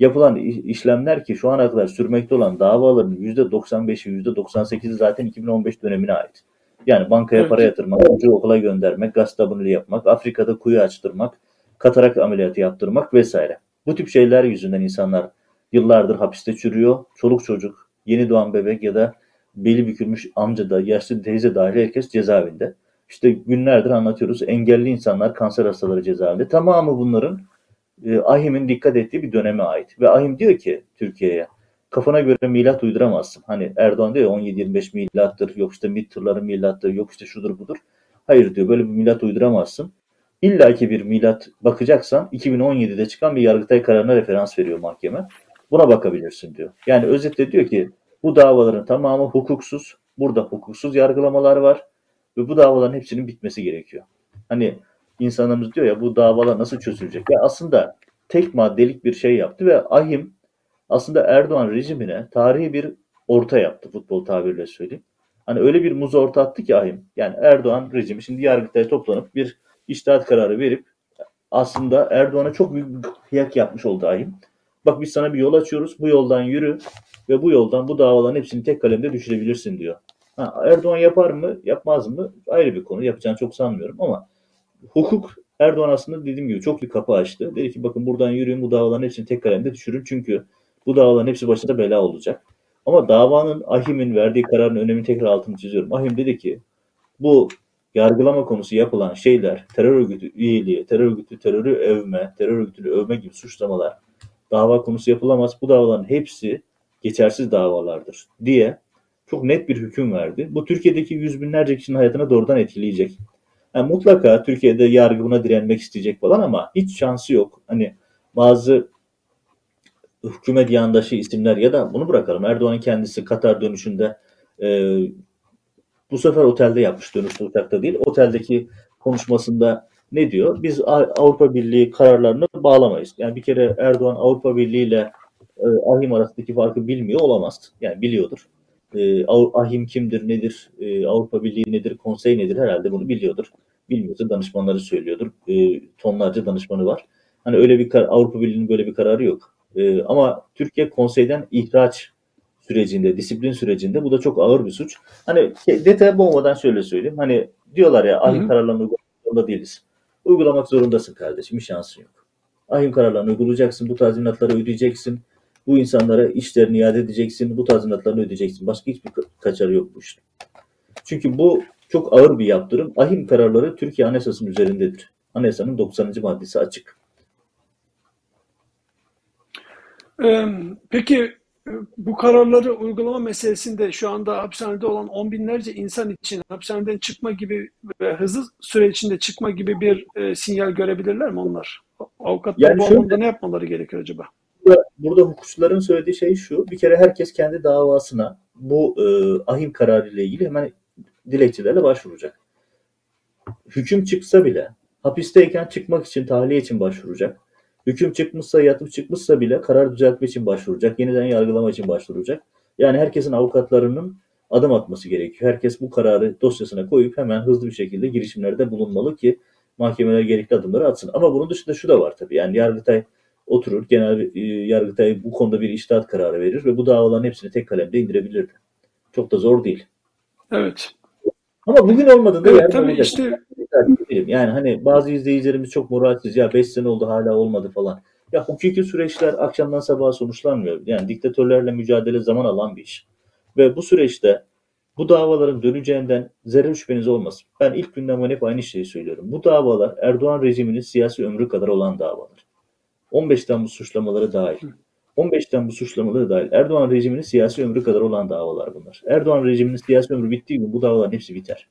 yapılan işlemler ki şu ana kadar sürmekte olan davaların %95'i %98'i zaten 2015 dönemine ait. Yani bankaya evet. para yatırmak, çocuğu okula göndermek, gaz tabunili yapmak, Afrika'da kuyu açtırmak, katarak ameliyatı yaptırmak vesaire. Bu tip şeyler yüzünden insanlar yıllardır hapiste çürüyor. Çoluk çocuk, yeni doğan bebek ya da beli bükülmüş amca da, yaşlı teyze dahil herkes cezaevinde. İşte günlerdir anlatıyoruz. Engelli insanlar, kanser hastaları cezaevinde. Tamamı bunların e, Ahim'in dikkat ettiği bir döneme ait. Ve Ahim diyor ki Türkiye'ye kafana göre milat uyduramazsın. Hani Erdoğan diyor 17-25 milattır, yok işte MİT tırları milattır, yok işte şudur budur. Hayır diyor böyle bir milat uyduramazsın. İlla ki bir milat bakacaksan 2017'de çıkan bir Yargıtay kararına referans veriyor mahkeme. Buna bakabilirsin diyor. Yani özetle diyor ki bu davaların tamamı hukuksuz. Burada hukuksuz yargılamalar var ve bu davaların hepsinin bitmesi gerekiyor. Hani insanlarımız diyor ya bu davalar nasıl çözülecek? Ya aslında tek maddelik bir şey yaptı ve Ahim aslında Erdoğan rejimine tarihi bir orta yaptı futbol tabiriyle söyleyeyim. Hani öyle bir muz orta attı ki Ahim. Yani Erdoğan rejimi şimdi Yargıtay'a toplanıp bir iştahat kararı verip aslında Erdoğan'a çok büyük bir kıyak yapmış oldu Ahim. Bak biz sana bir yol açıyoruz. Bu yoldan yürü ve bu yoldan bu davaların hepsini tek kalemde düşürebilirsin diyor. Ha, Erdoğan yapar mı, yapmaz mı? Ayrı bir konu. Yapacağını çok sanmıyorum ama hukuk Erdoğan aslında dediğim gibi çok bir kapı açtı. Dedi ki bakın buradan yürüyün bu davaların hepsini tek kalemde düşürün çünkü bu davaların hepsi başında bela olacak. Ama davanın Ahim'in verdiği kararın önemini tekrar altını çiziyorum. Ahim dedi ki bu yargılama konusu yapılan şeyler terör örgütü üyeliği, terör örgütü terörü övme, terör örgütünü övme gibi suçlamalar dava konusu yapılamaz. Bu davaların hepsi geçersiz davalardır diye çok net bir hüküm verdi. Bu Türkiye'deki yüz binlerce kişinin hayatına doğrudan etkileyecek. Yani mutlaka Türkiye'de yargı buna direnmek isteyecek falan ama hiç şansı yok. Hani bazı hükümet yandaşı isimler ya da bunu bırakalım. Erdoğan'ın kendisi Katar dönüşünde e, bu sefer otelde yapmış dönüşte uçakta değil. Oteldeki konuşmasında ne diyor? Biz Avrupa Birliği kararlarını bağlamayız. Yani bir kere Erdoğan Avrupa Birliği ile e, Ahim arasındaki farkı bilmiyor olamaz. Yani biliyordur. E, Ahim kimdir, nedir, e, Avrupa Birliği nedir, konsey nedir herhalde bunu biliyordur. Bilmiyorsa danışmanları söylüyordur. E, tonlarca danışmanı var. Hani öyle bir Avrupa Birliği'nin böyle bir kararı yok. E, ama Türkiye konseyden ihraç sürecinde, disiplin sürecinde bu da çok ağır bir suç. Hani detay boğmadan şöyle söyleyeyim. Hani diyorlar ya ahim kararlarını zorunda değiliz. Uygulamak zorundasın kardeşim. Bir şansın yok. Ahim kararlarını uygulayacaksın. Bu tazminatları ödeyeceksin. Bu insanlara işlerini iade edeceksin. Bu tazminatlarını ödeyeceksin. Başka hiçbir kaçarı yok bu işte. Çünkü bu çok ağır bir yaptırım. Ahim kararları Türkiye Anayasası'nın üzerindedir. Anayasanın 90. maddesi açık. Peki bu kararları uygulama meselesinde şu anda hapishanede olan on binlerce insan için hapishaneden çıkma gibi ve hızlı süre içinde çıkma gibi bir e, sinyal görebilirler mi onlar? Avukatlar yani bu şöyle, anlamda ne yapmaları gerekir acaba? Burada, burada hukukçuların söylediği şey şu. Bir kere herkes kendi davasına bu e, ahim kararı ile ilgili hemen dilekçelerle başvuracak. Hüküm çıksa bile hapisteyken çıkmak için tahliye için başvuracak Hüküm çıkmışsa, yatıp çıkmışsa bile karar düzeltme için başvuracak, yeniden yargılama için başvuracak. Yani herkesin avukatlarının adım atması gerekiyor. Herkes bu kararı dosyasına koyup hemen hızlı bir şekilde girişimlerde bulunmalı ki mahkemeler gerekli adımları atsın. Ama bunun dışında şu da var tabii. Yani Yargıtay oturur, genel e, Yargıtay bu konuda bir iştahat kararı verir ve bu davaların hepsini tek kalemde indirebilirdi. Çok da zor değil. Evet. Ama bugün olmadığında evet, tabii olacak. İşte yani hani bazı izleyicilerimiz çok moralsiz ya 5 sene oldu hala olmadı falan. Ya hukuki süreçler akşamdan sabaha sonuçlanmıyor. Yani diktatörlerle mücadele zaman alan bir iş. Ve bu süreçte bu davaların döneceğinden zerre şüpheniz olmasın. Ben ilk günden hep aynı şeyi söylüyorum. Bu davalar Erdoğan rejiminin siyasi ömrü kadar olan davalar. 15 Temmuz suçlamaları dahil. 15 Temmuz suçlamaları dahil. Erdoğan rejiminin siyasi ömrü kadar olan davalar bunlar. Erdoğan rejiminin siyasi ömrü bittiği gün bu davaların hepsi biter.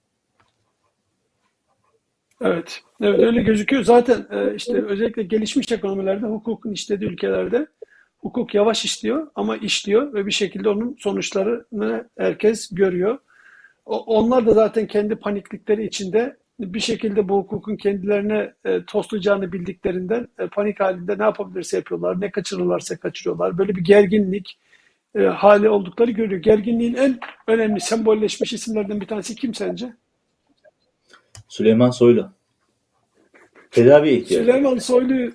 Evet, evet öyle gözüküyor. Zaten e, işte özellikle gelişmiş ekonomilerde, hukukun işlediği ülkelerde hukuk yavaş işliyor ama işliyor ve bir şekilde onun sonuçlarını herkes görüyor. onlar da zaten kendi paniklikleri içinde bir şekilde bu hukukun kendilerine e, toslayacağını bildiklerinden e, panik halinde ne yapabilirse yapıyorlar, ne kaçırırlarsa kaçırıyorlar. Böyle bir gerginlik hali oldukları görüyor. Gerginliğin en önemli sembolleşmiş isimlerden bir tanesi kim sence? Süleyman Soylu. Tedavi ihtiyacı. Süleyman Soylu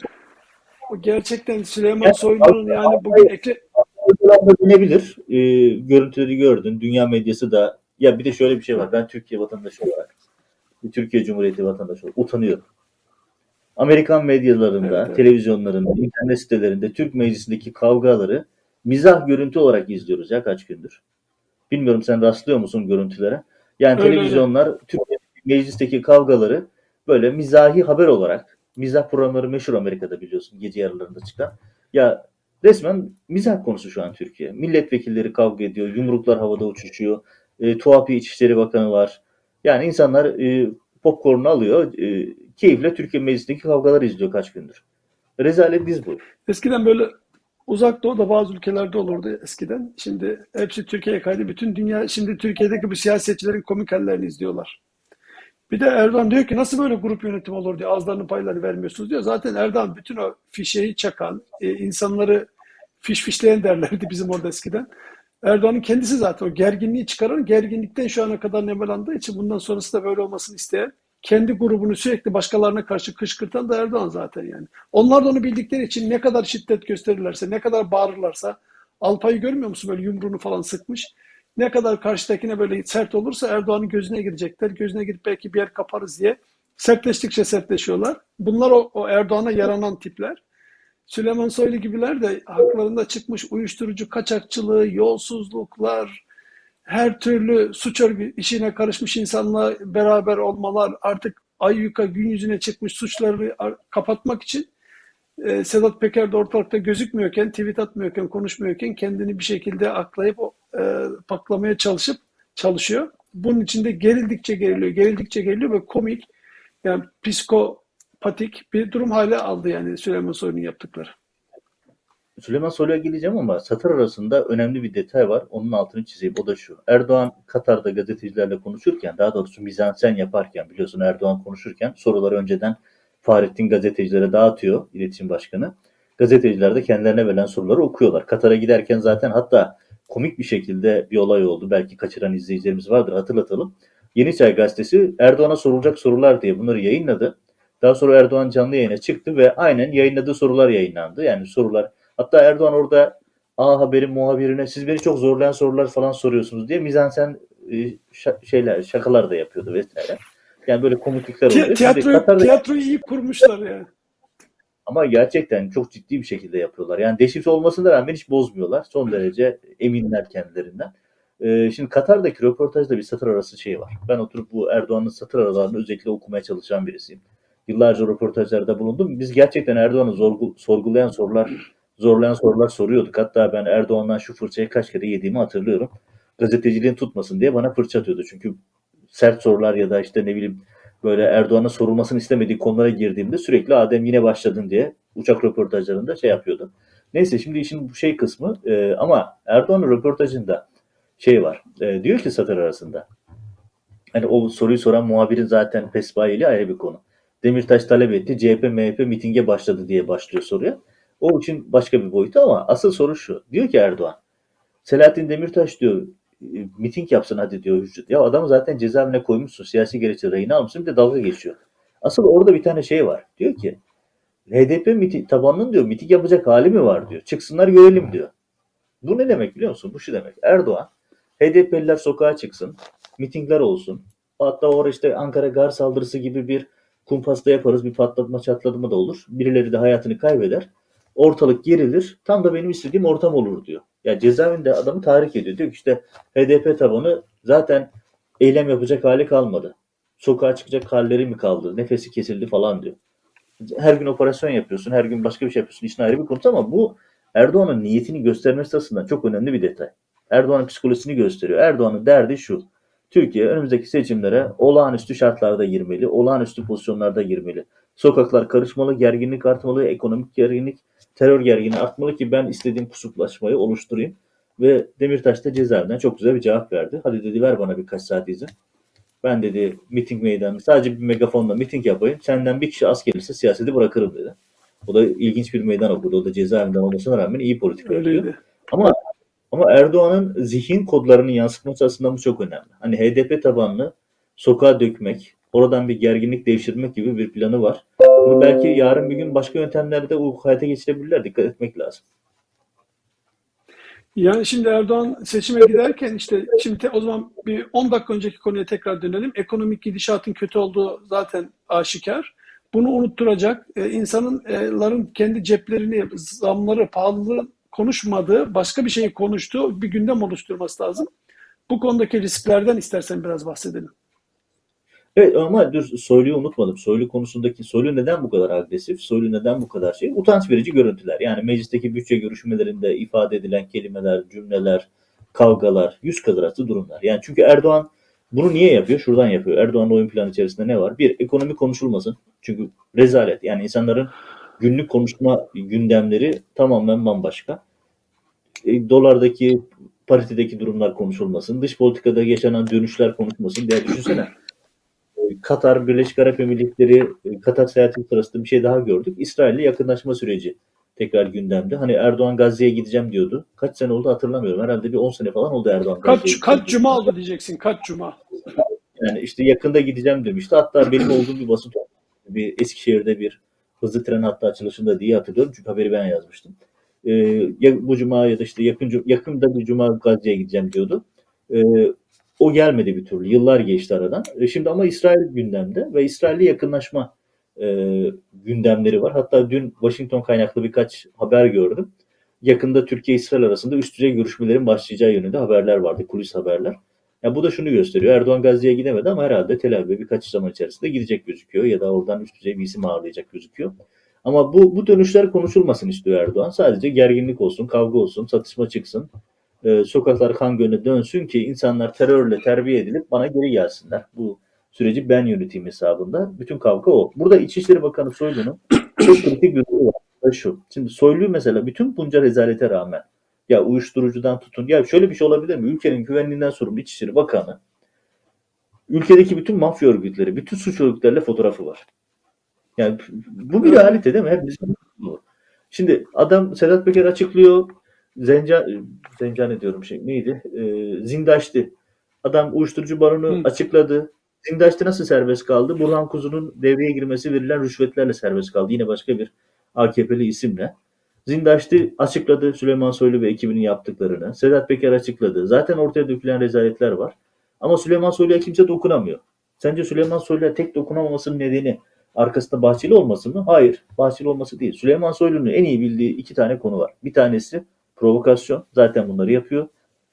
gerçekten Süleyman Soylu'nun yani bugün ekle binebilir. E, görüntüleri gördün. Dünya medyası da ya bir de şöyle bir şey var. Ben Türkiye vatandaşı olarak bir Türkiye Cumhuriyeti vatandaşı olarak utanıyorum. Amerikan medyalarında, evet, evet. televizyonlarında, internet sitelerinde Türk meclisindeki kavgaları mizah görüntü olarak izliyoruz ya kaç gündür. Bilmiyorum sen rastlıyor musun görüntülere? Yani Öyle, televizyonlar Türkiye meclisteki kavgaları böyle mizahi haber olarak mizah programları meşhur Amerika'da biliyorsun gece yarılarında çıkan. Ya resmen mizah konusu şu an Türkiye. Milletvekilleri kavga ediyor, yumruklar havada uçuşuyor. E, tuhaf bir İçişleri Bakanı var. Yani insanlar e, popcorn'u alıyor, e, keyifle Türkiye meclisindeki kavgaları izliyor kaç gündür. Rezalet diz bu. Eskiden böyle uzak doğuda bazı ülkelerde olurdu eskiden. Şimdi hepsi Türkiye'ye kaydı. Bütün dünya şimdi Türkiye'deki bu siyasetçilerin komik hallerini izliyorlar. Bir de Erdoğan diyor ki nasıl böyle grup yönetim olur diye ağızlarının paylarını vermiyorsunuz diyor. Zaten Erdoğan bütün o fişeyi çakan, e, insanları fiş fişleyen derlerdi bizim orada eskiden. Erdoğan'ın kendisi zaten o gerginliği çıkaran, gerginlikten şu ana kadar nemalandığı için bundan sonrası da böyle olmasını isteyen, kendi grubunu sürekli başkalarına karşı kışkırtan da Erdoğan zaten yani. Onlar da onu bildikleri için ne kadar şiddet gösterirlerse, ne kadar bağırırlarsa, Alpay'ı görmüyor musun böyle yumruğunu falan sıkmış. Ne kadar karşıdakine böyle sert olursa Erdoğan'ın gözüne girecekler. Gözüne girip belki bir yer kaparız diye sertleştikçe sertleşiyorlar. Bunlar o, o Erdoğan'a yaranan tipler. Süleyman Soylu gibiler de haklarında çıkmış uyuşturucu kaçakçılığı, yolsuzluklar, her türlü suç örgü işine karışmış insanla beraber olmalar, artık ayyuka gün yüzüne çıkmış suçları kapatmak için e, Sedat Peker de ortalıkta gözükmüyorken, tweet atmıyorken, konuşmuyorken kendini bir şekilde aklayıp e, paklamaya çalışıp çalışıyor. Bunun içinde gerildikçe geriliyor, gerildikçe geriliyor ve komik yani psikopatik bir durum hale aldı yani Süleyman Soylu'nun yaptıkları. Süleyman Soylu'ya geleceğim ama satır arasında önemli bir detay var. Onun altını çizeyim. O da şu. Erdoğan Katar'da gazetecilerle konuşurken, daha doğrusu mizansen yaparken, biliyorsun Erdoğan konuşurken soruları önceden Fahrettin gazetecilere dağıtıyor, iletişim başkanı. Gazeteciler de kendilerine verilen soruları okuyorlar. Katar'a giderken zaten hatta komik bir şekilde bir olay oldu. Belki kaçıran izleyicilerimiz vardır hatırlatalım. Yeni Çay Gazetesi Erdoğan'a sorulacak sorular diye bunları yayınladı. Daha sonra Erdoğan canlı yayına çıktı ve aynen yayınladığı sorular yayınlandı. Yani sorular hatta Erdoğan orada A Haber'in muhabirine siz beni çok zorlayan sorular falan soruyorsunuz diye mizansen e, şeyler şakalar da yapıyordu vesaire. Yani böyle komiklikler oluyor. Tiyatro, Katar'da... Tiyatroyu iyi kurmuşlar yani. Ama gerçekten çok ciddi bir şekilde yapıyorlar. Yani deşifre olmasına rağmen hiç bozmuyorlar. Son derece eminler kendilerinden. Ee, şimdi Katar'daki röportajda bir satır arası şey var. Ben oturup bu Erdoğan'ın satır aralarını özellikle okumaya çalışan birisiyim. Yıllarca röportajlarda bulundum. Biz gerçekten Erdoğan'ı zorgu, sorgulayan sorular, zorlayan sorular soruyorduk. Hatta ben Erdoğan'dan şu fırçayı kaç kere yediğimi hatırlıyorum. Gazeteciliğin tutmasın diye bana fırça atıyordu. Çünkü sert sorular ya da işte ne bileyim böyle Erdoğan'a sorulmasını istemediği konulara girdiğimde sürekli Adem yine başladın diye uçak röportajlarında şey yapıyordu. Neyse şimdi işin bu şey kısmı e, ama Erdoğan'ın röportajında şey var. E, diyor ki satır arasında. Hani o soruyu soran muhabirin zaten pesbayeli ayrı bir konu. Demirtaş talep etti. CHP MHP mitinge başladı diye başlıyor soruya. O için başka bir boyutu ama asıl soru şu. Diyor ki Erdoğan. Selahattin Demirtaş diyor miting yapsın hadi diyor hücret. Ya adamı zaten cezaevine koymuşsun. Siyasi gerekçe rayını almışsın bir de dalga geçiyor. Asıl orada bir tane şey var. Diyor ki HDP miting, tabanının diyor miting yapacak hali mi var diyor. Çıksınlar görelim diyor. Bu ne demek biliyor musun? Bu şu demek. Erdoğan HDP'liler sokağa çıksın. Mitingler olsun. Hatta orada işte Ankara gar saldırısı gibi bir kumpasta yaparız. Bir patlatma çatlatma da olur. Birileri de hayatını kaybeder. Ortalık gerilir. Tam da benim istediğim ortam olur diyor. Ya cezaevinde adamı tahrik ediyor. Diyor ki işte HDP tabanı zaten eylem yapacak hali kalmadı. Sokağa çıkacak halleri mi kaldı? Nefesi kesildi falan diyor. Her gün operasyon yapıyorsun, her gün başka bir şey yapıyorsun. İşin ayrı bir konu ama bu Erdoğan'ın niyetini göstermesi aslında çok önemli bir detay. Erdoğan'ın psikolojisini gösteriyor. Erdoğan'ın derdi şu. Türkiye önümüzdeki seçimlere olağanüstü şartlarda girmeli, olağanüstü pozisyonlarda girmeli. Sokaklar karışmalı, gerginlik artmalı, ekonomik gerginlik, terör gerginliği artmalı ki ben istediğim pusuplaşmayı oluşturayım. Ve Demirtaş da cezaevinden çok güzel bir cevap verdi. Hadi dedi ver bana birkaç saat izin. Ben dedi miting meydanı sadece bir megafonla miting yapayım. Senden bir kişi az gelirse siyaseti bırakırım dedi. O da ilginç bir meydan okudu. O da cezaevinden olmasına rağmen iyi politika yapıyor. Ama ama Erdoğan'ın zihin kodlarını yansıtması aslında bu çok önemli. Hani HDP tabanlı sokağa dökmek, oradan bir gerginlik devşirmek gibi bir planı var. Bunu belki yarın bir gün başka yöntemlerde hayata geçirebilirler. Dikkat etmek lazım. Yani şimdi Erdoğan seçime giderken işte şimdi o zaman bir 10 dakika önceki konuya tekrar dönelim. Ekonomik gidişatın kötü olduğu zaten aşikar. Bunu unutturacak, e, insanların kendi ceplerini, zamları, pahalılığı konuşmadığı, başka bir şeyi konuştuğu bir gündem oluşturması lazım. Bu konudaki risklerden istersen biraz bahsedelim. Evet ama dur Soylu'yu unutmadım. Soylu konusundaki Soylu neden bu kadar agresif? Soylu neden bu kadar şey? Utanç verici görüntüler. Yani meclisteki bütçe görüşmelerinde ifade edilen kelimeler, cümleler, kavgalar, yüz kadırası durumlar. Yani çünkü Erdoğan bunu niye yapıyor? Şuradan yapıyor. Erdoğan'ın oyun planı içerisinde ne var? Bir, ekonomi konuşulmasın. Çünkü rezalet. Yani insanların günlük konuşma gündemleri tamamen bambaşka. E, dolardaki, paritedeki durumlar konuşulmasın. Dış politikada yaşanan dönüşler konuşulmasın. diye düşünsene. Katar, Birleşik Arap Emirlikleri, e, Katar seyahati sırasında bir şey daha gördük. İsrail'le yakınlaşma süreci tekrar gündemde. Hani Erdoğan Gazze'ye gideceğim diyordu. Kaç sene oldu hatırlamıyorum. Herhalde bir 10 sene falan oldu Erdoğan Kaç, kaç cuma oldu diyeceksin, kaç cuma. Yani işte yakında gideceğim demişti. Hatta benim olduğum bir basın bir Eskişehir'de bir hızlı tren hattı açılışında diye hatırlıyorum. Çünkü haberi ben yazmıştım. Ee, ya bu cuma ya da işte yakın yakında bir cuma Gazze'ye gideceğim diyordu. Ee, o gelmedi bir türlü. Yıllar geçti aradan. E şimdi ama İsrail gündemde ve İsrail'le yakınlaşma e, gündemleri var. Hatta dün Washington kaynaklı birkaç haber gördüm. Yakında Türkiye-İsrail arasında üst düzey görüşmelerin başlayacağı yönünde haberler vardı. Kulis haberler. Ya bu da şunu gösteriyor. Erdoğan Gazze'ye gidemedi ama herhalde Tel Aviv'e birkaç zaman içerisinde gidecek gözüküyor ya da oradan üst düzey bir isim ağırlayacak gözüküyor. Ama bu, bu dönüşler konuşulmasın istiyor Erdoğan. Sadece gerginlik olsun, kavga olsun, satışma çıksın. Ee, sokaklar kan gölüne dönsün ki insanlar terörle terbiye edilip bana geri gelsinler. Bu süreci ben yöneteyim hesabında. Bütün kavga o. Burada İçişleri Bakanı Soylu'nun çok kritik bir durumu var. Şu. Şimdi Soylu mesela bütün bunca rezalete rağmen ya uyuşturucudan tutun. Ya şöyle bir şey olabilir mi? Ülkenin güvenliğinden sorumlu İçişleri Bakanı ülkedeki bütün mafya örgütleri, bütün suç örgütleriyle fotoğrafı var. Yani bu bir realite değil mi? Hep bizim. Şimdi adam Sedat Peker açıklıyor. Zenca, Zencane diyorum şey neydi? Ee, Zindaşti. Adam uyuşturucu baronu Hı. açıkladı. Zindaşti nasıl serbest kaldı? Burhan Kuzu'nun devreye girmesi verilen rüşvetlerle serbest kaldı. Yine başka bir AKP'li isimle. Zindaşti açıkladı Süleyman Soylu ve ekibinin yaptıklarını. Sedat Peker açıkladı. Zaten ortaya dökülen rezaletler var. Ama Süleyman Soylu'ya kimse dokunamıyor. Sence Süleyman Soylu'ya tek dokunamamasının nedeni arkasında Bahçeli olması mı? Hayır. Bahçeli olması değil. Süleyman Soylu'nun en iyi bildiği iki tane konu var. Bir tanesi provokasyon. Zaten bunları yapıyor.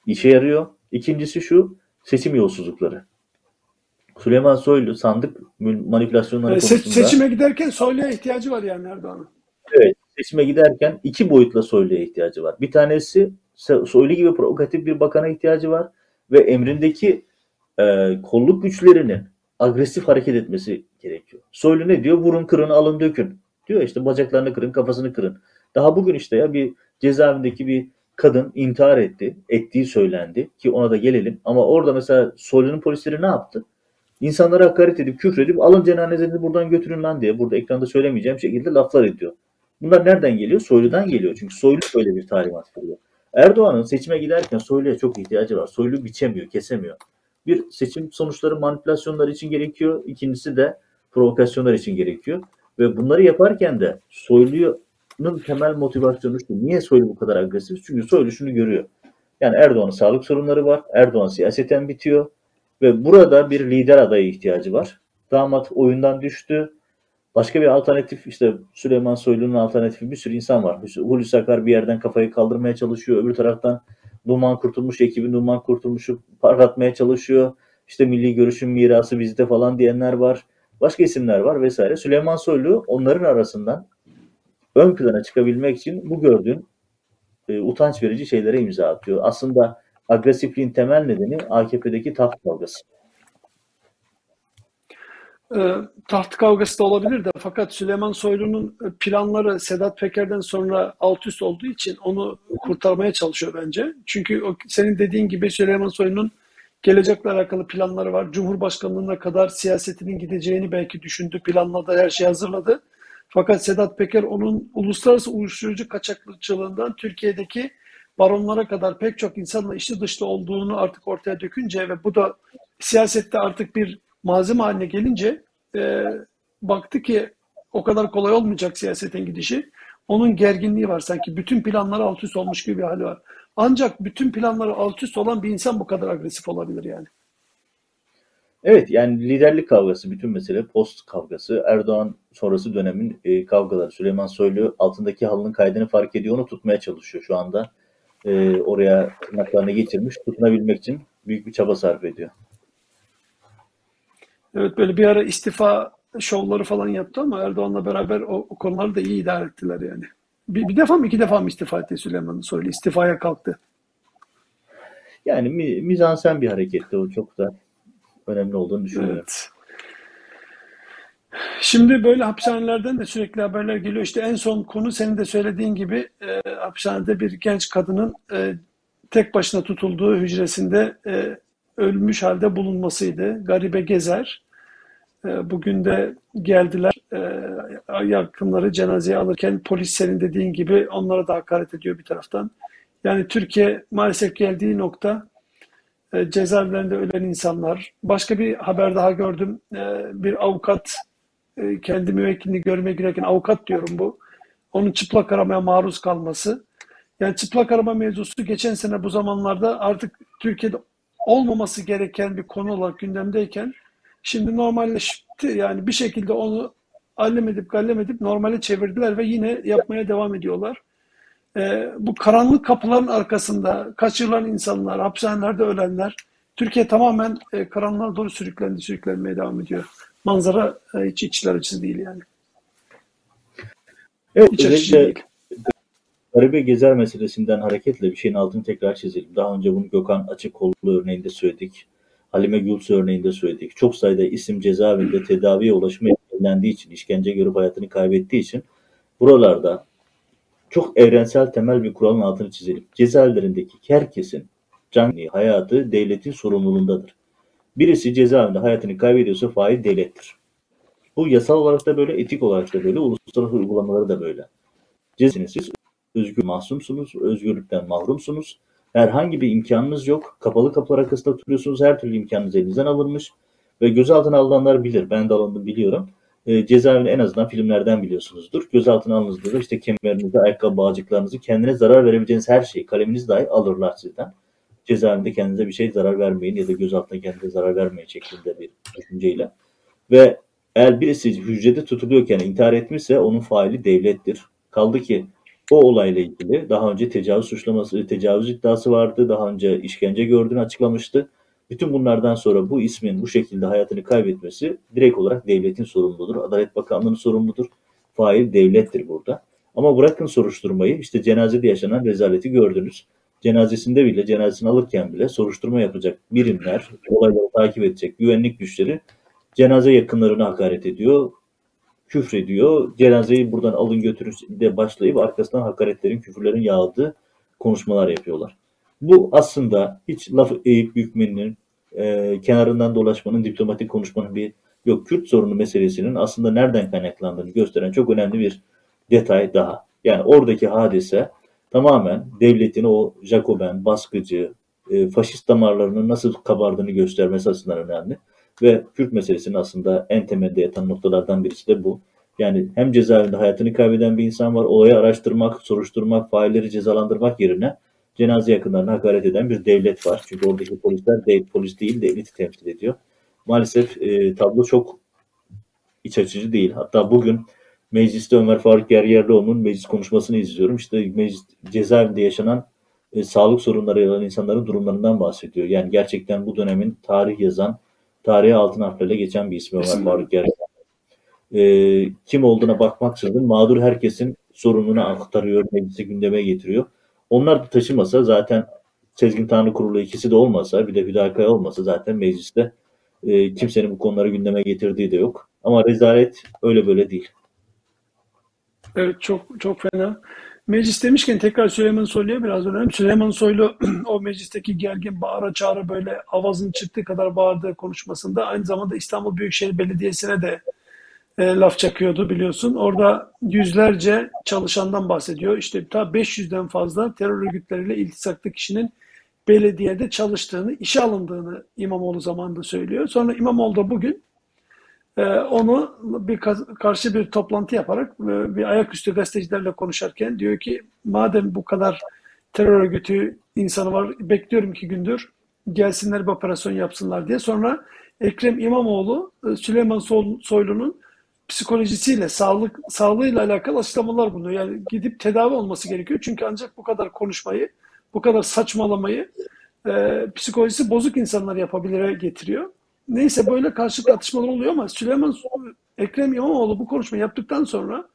İşe yarıyor. İkincisi şu seçim yolsuzlukları. Süleyman Soylu sandık manipülasyonları Yani se- konusunda seçime giderken Soylu'ya ihtiyacı var yani Erdoğan'ın. Evet, seçime giderken iki boyutla Soylu'ya ihtiyacı var. Bir tanesi So- Soylu gibi provokatif bir bakana ihtiyacı var ve emrindeki e, kolluk güçlerinin agresif hareket etmesi gerekiyor. Soylu ne diyor? Vurun, kırın, alın, dökün. Diyor işte bacaklarını kırın, kafasını kırın. Daha bugün işte ya bir cezaevindeki bir kadın intihar etti. Ettiği söylendi ki ona da gelelim. Ama orada mesela Soylu'nun polisleri ne yaptı? İnsanlara hakaret edip küfredip alın cenazenizi buradan götürün lan diye burada ekranda söylemeyeceğim şekilde laflar ediyor. Bunlar nereden geliyor? Soylu'dan geliyor. Çünkü Soylu böyle bir talimat veriyor. Erdoğan'ın seçime giderken Soylu'ya çok ihtiyacı var. Soylu biçemiyor, kesemiyor. Bir seçim sonuçları manipülasyonlar için gerekiyor. İkincisi de provokasyonlar için gerekiyor. Ve bunları yaparken de Soylu'nun temel motivasyonu şu. Niye Soylu bu kadar agresif? Çünkü Soylu şunu görüyor. Yani Erdoğan'ın sağlık sorunları var. Erdoğan siyaseten bitiyor. Ve burada bir lider adayı ihtiyacı var. Damat oyundan düştü. Başka bir alternatif işte Süleyman Soylu'nun alternatifi bir sürü insan var. Hulusi Akar bir yerden kafayı kaldırmaya çalışıyor. Öbür taraftan Numan Kurtulmuş ekibi Numan Kurtulmuş'u parlatmaya çalışıyor. İşte milli görüşün mirası bizde falan diyenler var. Başka isimler var vesaire. Süleyman Soylu onların arasından ön plana çıkabilmek için bu gördüğün e, utanç verici şeylere imza atıyor. Aslında agresifliğin temel nedeni AKP'deki taht kavgası. E, taht kavgası da olabilir de fakat Süleyman Soylu'nun planları Sedat Peker'den sonra alt üst olduğu için onu kurtarmaya çalışıyor bence. Çünkü o, senin dediğin gibi Süleyman Soylu'nun gelecekle alakalı planları var. Cumhurbaşkanlığına kadar siyasetinin gideceğini belki düşündü, planladı, her şeyi hazırladı. Fakat Sedat Peker onun uluslararası uyuşturucu kaçakçılığından Türkiye'deki baronlara kadar pek çok insanla içli dışlı olduğunu artık ortaya dökünce ve bu da siyasette artık bir malzeme haline gelince e, baktı ki o kadar kolay olmayacak siyasetin gidişi. Onun gerginliği var sanki. Bütün planları alt üst olmuş gibi bir hali var. Ancak bütün planları alt üst olan bir insan bu kadar agresif olabilir yani. Evet yani liderlik kavgası bütün mesele post kavgası. Erdoğan sonrası dönemin e, kavgaları. Süleyman Soylu altındaki halının kaydını fark ediyor onu tutmaya çalışıyor şu anda. E, oraya tırnaklarını geçirmiş tutunabilmek için büyük bir çaba sarf ediyor. Evet böyle bir ara istifa şovları falan yaptı ama Erdoğan'la beraber o, o konuları da iyi idare ettiler yani. Bir, bir defa mı iki defa mı istifa etti Süleyman Soylu? İstifaya kalktı. Yani mi, mizansen bir hareketti o çok da önemli olduğunu düşünüyorum. Evet. Şimdi böyle hapishanelerden de sürekli haberler geliyor. İşte en son konu senin de söylediğin gibi e, hapishanede bir genç kadının e, tek başına tutulduğu hücresinde e, ölmüş halde bulunmasıydı. Garibe Gezer. E, bugün de geldiler e, yakınları cenazeye alırken polis senin dediğin gibi onlara da hakaret ediyor bir taraftan. Yani Türkiye maalesef geldiği nokta cezaevlerinde ölen insanlar. Başka bir haber daha gördüm. E, bir avukat e, kendi müvekkilini görmeye girerken avukat diyorum bu. Onun çıplak aramaya maruz kalması. Yani çıplak arama mevzusu geçen sene bu zamanlarda artık Türkiye'de olmaması gereken bir konu olarak gündemdeyken şimdi normalleşti. Yani bir şekilde onu allem edip gallem edip normale çevirdiler ve yine yapmaya devam ediyorlar. Ee, bu karanlık kapıların arkasında kaçırılan insanlar, hapishanelerde ölenler, Türkiye tamamen e, karanlığa doğru sürüklendi, sürüklenmeye devam ediyor. Manzara e, hiç içler acısı değil yani. Evet, Hiç açıcı değil. Garibe Gezer meselesinden hareketle bir şeyin altını tekrar çizelim. Daha önce bunu Gökhan Açıkkollu örneğinde söyledik. Halime Gülse örneğinde söyledik. Çok sayıda isim cezaevinde tedaviye ulaşma engellendiği için, işkence görüp hayatını kaybettiği için buralarda çok evrensel temel bir kuralın altını çizelim. Cezaevlerindeki herkesin canlı hayatı devletin sorumluluğundadır. Birisi cezaevinde hayatını kaybediyorsa fail devlettir. Bu yasal olarak da böyle, etik olarak da böyle, uluslararası uygulamaları da böyle. Cezaevinde siz özgür mahsumsunuz, özgürlükten mahrumsunuz. Herhangi bir imkanınız yok. Kapalı kapılar arkasında oturuyorsunuz. Her türlü imkanınız elinizden alınmış. Ve gözaltına alınanlar bilir. Ben de alındım biliyorum. E, cezaevini en azından filmlerden biliyorsunuzdur. Gözaltına alındığınızda da işte kemerinizi, ayakkabı bağcıklarınızı, kendine zarar verebileceğiniz her şeyi, kaleminiz dahi alırlar sizden. Cezaevinde kendinize bir şey zarar vermeyin ya da gözaltına kendinize zarar vermeyin şeklinde bir düşünceyle. Ve eğer birisi hücrede tutuluyorken intihar etmişse onun faili devlettir. Kaldı ki o olayla ilgili daha önce tecavüz suçlaması, tecavüz iddiası vardı. Daha önce işkence gördüğünü açıklamıştı. Bütün bunlardan sonra bu ismin bu şekilde hayatını kaybetmesi direkt olarak devletin sorumludur. Adalet Bakanlığı'nın sorumludur. Fail devlettir burada. Ama bırakın soruşturmayı işte cenazede yaşanan rezaleti gördünüz. Cenazesinde bile, cenazesini alırken bile soruşturma yapacak birimler, olayları takip edecek güvenlik güçleri cenaze yakınlarına hakaret ediyor, küfrediyor. Cenazeyi buradan alın götürün de başlayıp arkasından hakaretlerin, küfürlerin yağdığı konuşmalar yapıyorlar. Bu aslında hiç laf eğip bükmenin, e, kenarından dolaşmanın, diplomatik konuşmanın bir yok Kürt sorunu meselesinin aslında nereden kaynaklandığını gösteren çok önemli bir detay daha. Yani oradaki hadise tamamen devletin o Jacoben, baskıcı, e, faşist damarlarının nasıl kabardığını göstermesi açısından önemli. Ve Kürt meselesinin aslında en temelde yatan noktalardan birisi de bu. Yani hem cezaevinde hayatını kaybeden bir insan var, olayı araştırmak, soruşturmak, failleri cezalandırmak yerine cenaze yakınlarına hakaret eden bir devlet var. Çünkü oradaki polisler de, polis değil devleti temsil ediyor. Maalesef e, tablo çok iç açıcı değil. Hatta bugün mecliste Ömer Faruk Gergerlioğlu'nun meclis konuşmasını izliyorum. İşte meclis cezaevinde yaşanan e, sağlık sorunları olan insanların durumlarından bahsediyor. Yani gerçekten bu dönemin tarih yazan, tarihe altın harflerle geçen bir ismi Ömer Faruk Gergerlioğlu. E, kim olduğuna bakmaksızın mağdur herkesin sorununu aktarıyor, meclise gündeme getiriyor. Onlar da taşımasa zaten Sezgin Tanrı Kurulu ikisi de olmasa bir de Hüdakaya olmasa zaten mecliste e, kimsenin bu konuları gündeme getirdiği de yok. Ama rezalet öyle böyle değil. Evet çok çok fena. Meclis demişken tekrar Süleyman Soylu'ya biraz dönelim. Süleyman Soylu o meclisteki gergin bağıra çağıra böyle avazın çıktığı kadar bağırdığı konuşmasında aynı zamanda İstanbul Büyükşehir Belediyesi'ne de e, laf çakıyordu biliyorsun. Orada yüzlerce çalışandan bahsediyor. İşte ta 500'den fazla terör örgütleriyle iltisaklı kişinin belediyede çalıştığını, işe alındığını İmamoğlu zamanında söylüyor. Sonra İmamoğlu da bugün e, onu bir karşı bir toplantı yaparak e, bir ayaküstü gazetecilerle konuşarken diyor ki madem bu kadar terör örgütü insanı var bekliyorum iki gündür gelsinler bir operasyon yapsınlar diye. Sonra Ekrem İmamoğlu e, Süleyman Soylu'nun psikolojisiyle, sağlık sağlığıyla alakalı açıklamalar bulunuyor. Yani gidip tedavi olması gerekiyor. Çünkü ancak bu kadar konuşmayı, bu kadar saçmalamayı e, psikolojisi bozuk insanlar yapabilire getiriyor. Neyse böyle karşılıklı atışmalar oluyor ama Süleyman Ekrem İmamoğlu bu konuşmayı yaptıktan sonra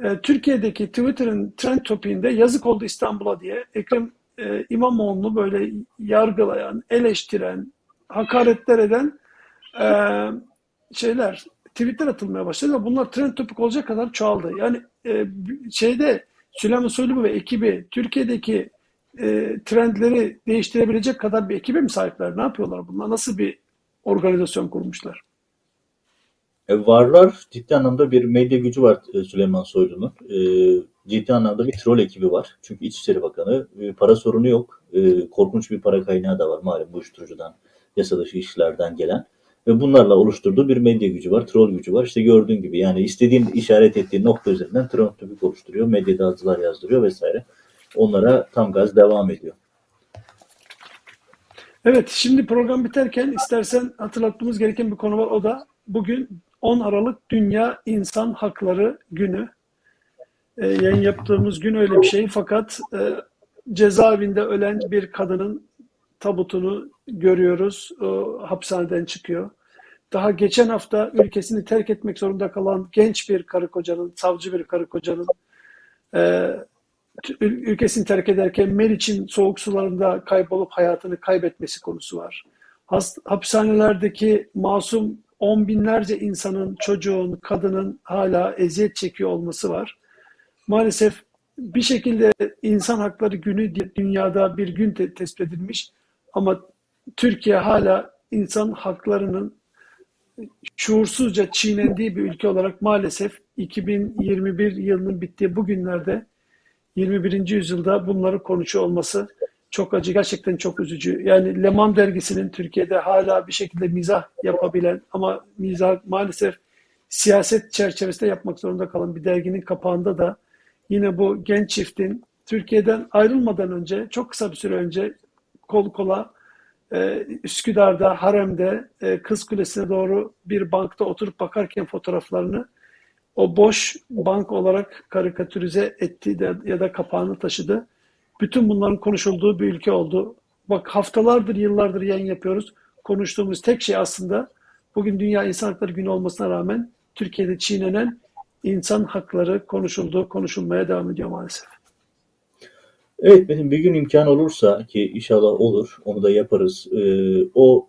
e, Türkiye'deki Twitter'ın trend topiğinde yazık oldu İstanbul'a diye Ekrem e, İmamoğlu'nu böyle yargılayan, eleştiren, hakaretler eden e, şeyler, tweetler atılmaya başladı ve bunlar trend topik olacak kadar çoğaldı. Yani e, şeyde Süleyman Soylu ve ekibi Türkiye'deki e, trendleri değiştirebilecek kadar bir ekibe mi sahipler? Ne yapıyorlar bunlar? Nasıl bir organizasyon kurmuşlar? E, varlar. Ciddi anlamda bir medya gücü var e, Süleyman Soylu'nun. E, ciddi anlamda bir troll ekibi var. Çünkü İçişleri Bakanı e, para sorunu yok. E, korkunç bir para kaynağı da var malum uyuşturucudan, yasa dışı işlerden gelen. Ve bunlarla oluşturduğu bir medya gücü var, troll gücü var. İşte gördüğün gibi yani istediğin işaret ettiğin nokta üzerinden troll topik oluşturuyor, medyada adılar yazdırıyor vesaire. Onlara tam gaz devam ediyor. Evet, şimdi program biterken istersen hatırlatmamız gereken bir konu var. O da bugün 10 Aralık Dünya İnsan Hakları Günü. E, yayın yaptığımız gün öyle bir şey. Fakat e, cezaevinde ölen bir kadının tabutunu görüyoruz. O, hapishaneden çıkıyor. Daha geçen hafta ülkesini terk etmek zorunda kalan genç bir karı kocanın, savcı bir karı kocanın e, ülkesini terk ederken Meriç'in soğuk sularında kaybolup hayatını kaybetmesi konusu var. Hast, hapishanelerdeki masum on binlerce insanın, çocuğun, kadının hala eziyet çekiyor olması var. Maalesef bir şekilde insan hakları günü dünyada bir gün te- tespit edilmiş ama Türkiye hala insan haklarının şuursuzca çiğnendiği bir ülke olarak maalesef 2021 yılının bittiği bu günlerde 21. yüzyılda bunları konuşuyor olması çok acı, gerçekten çok üzücü. Yani Leman dergisinin Türkiye'de hala bir şekilde mizah yapabilen ama mizah maalesef siyaset çerçevesinde yapmak zorunda kalan bir derginin kapağında da yine bu genç çiftin Türkiye'den ayrılmadan önce, çok kısa bir süre önce kol kola e, Üsküdar'da, Harem'de e, Kız Kulesi'ne doğru bir bankta oturup bakarken fotoğraflarını o boş bank olarak karikatürize etti de, ya da kapağını taşıdı. Bütün bunların konuşulduğu bir ülke oldu. Bak haftalardır, yıllardır yayın yapıyoruz. Konuştuğumuz tek şey aslında bugün Dünya İnsan Hakları Günü olmasına rağmen Türkiye'de çiğnenen insan hakları konuşuldu, konuşulmaya devam ediyor maalesef. Evet benim bir gün imkan olursa ki inşallah olur onu da yaparız. Ee, o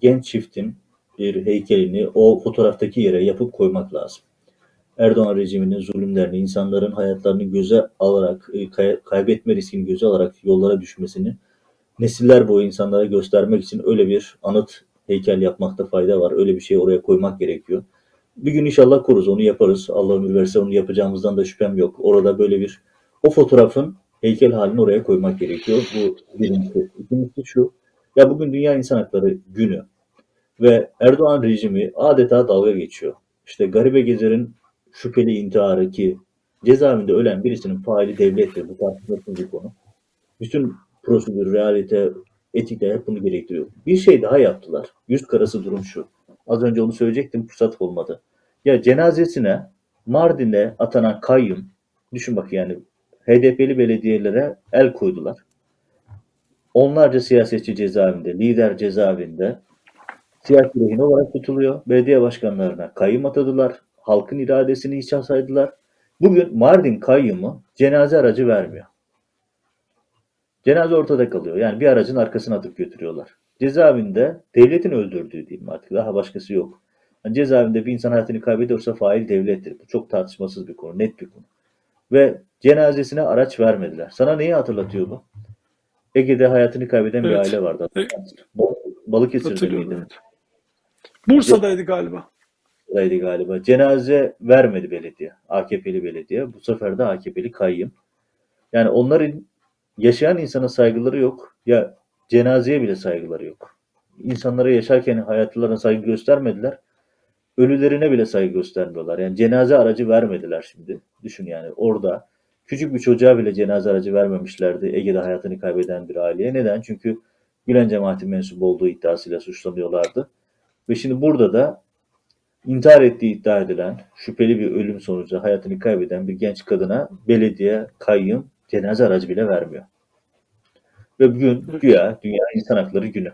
genç çiftin bir heykelini o fotoğraftaki yere yapıp koymak lazım. Erdoğan rejiminin zulümlerini, insanların hayatlarını göze alarak, e, kay- kaybetme riskini göze alarak yollara düşmesini nesiller boyu insanlara göstermek için öyle bir anıt heykel yapmakta fayda var. Öyle bir şey oraya koymak gerekiyor. Bir gün inşallah kuruz, onu yaparız. Allah ömür verse onu yapacağımızdan da şüphem yok. Orada böyle bir o fotoğrafın heykel halini oraya koymak gerekiyor. Bu birincisi. İkincisi şu. Ya bugün Dünya İnsan Hakları Günü ve Erdoğan rejimi adeta dalga geçiyor. İşte Garibe Gezer'in şüpheli intiharı ki cezaevinde ölen birisinin faili devlettir. Bu tartışmasız bir konu. Bütün prosedür, realite, etikler hep bunu gerektiriyor. Bir şey daha yaptılar. Yüz karası durum şu. Az önce onu söyleyecektim fırsat olmadı. Ya cenazesine Mardin'e atanan kayyum düşün bak yani HDP'li belediyelere el koydular. Onlarca siyasetçi cezaevinde, lider cezaevinde siyasi rehin olarak tutuluyor. Belediye başkanlarına kayyum atadılar. Halkın iradesini hiç saydılar. Bugün Mardin kayyumu cenaze aracı vermiyor. Cenaze ortada kalıyor. Yani bir aracın arkasına atıp götürüyorlar. Cezaevinde devletin öldürdüğü diyeyim artık. Daha başkası yok. Yani cezaevinde bir insan hayatını kaybediyorsa fail devlettir. Bu çok tartışmasız bir konu, net bir konu. Ve cenazesine araç vermediler. Sana neyi hatırlatıyor bu? Ege'de hayatını kaybeden bir Evet. aile vardı. Evet. Balıkesir'de miydi? Evet. Bursa'daydı galiba. Bursa'daydı galiba. Cenaze vermedi belediye. AKP'li belediye. Bu sefer de AKP'li kayyım. Yani onların yaşayan insana saygıları yok. Ya cenazeye bile saygıları yok. İnsanlara yaşarken hayatlarına saygı göstermediler. Ölülerine bile saygı göstermiyorlar. Yani cenaze aracı vermediler şimdi. Düşün yani orada küçük bir çocuğa bile cenaze aracı vermemişlerdi Ege'de hayatını kaybeden bir aileye. Neden? Çünkü Gülen cemaati mensubu olduğu iddiasıyla suçlanıyorlardı. Ve şimdi burada da intihar ettiği iddia edilen şüpheli bir ölüm sonucu hayatını kaybeden bir genç kadına belediye, kayyum cenaze aracı bile vermiyor. Ve bugün güya Dünya İnsan Hakları Günü.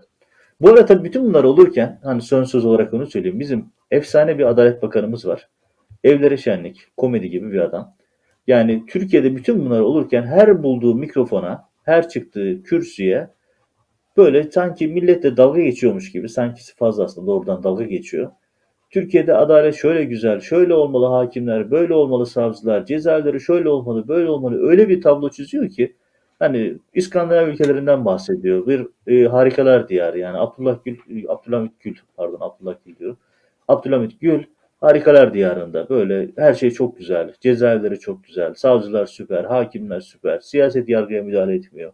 Bu arada tabii bütün bunlar olurken hani son söz olarak onu söyleyeyim. Bizim efsane bir Adalet Bakanımız var. Evlere şenlik, komedi gibi bir adam. Yani Türkiye'de bütün bunlar olurken her bulduğu mikrofona, her çıktığı kürsüye böyle sanki milletle dalga geçiyormuş gibi, sanki fazla aslında doğrudan dalga geçiyor. Türkiye'de adalet şöyle güzel, şöyle olmalı hakimler, böyle olmalı savcılar, cezaevleri şöyle olmalı, böyle olmalı. Öyle bir tablo çiziyor ki hani İskandinav ülkelerinden bahsediyor. Bir e, harikalar diyarı yani Abdullah Gül, Abdülhamit Gül pardon Abdullah Gül diyor. Abdülhamit Gül harikalar diyarında böyle her şey çok güzel. Cezaevleri çok güzel. Savcılar süper, hakimler süper. Siyaset yargıya müdahale etmiyor.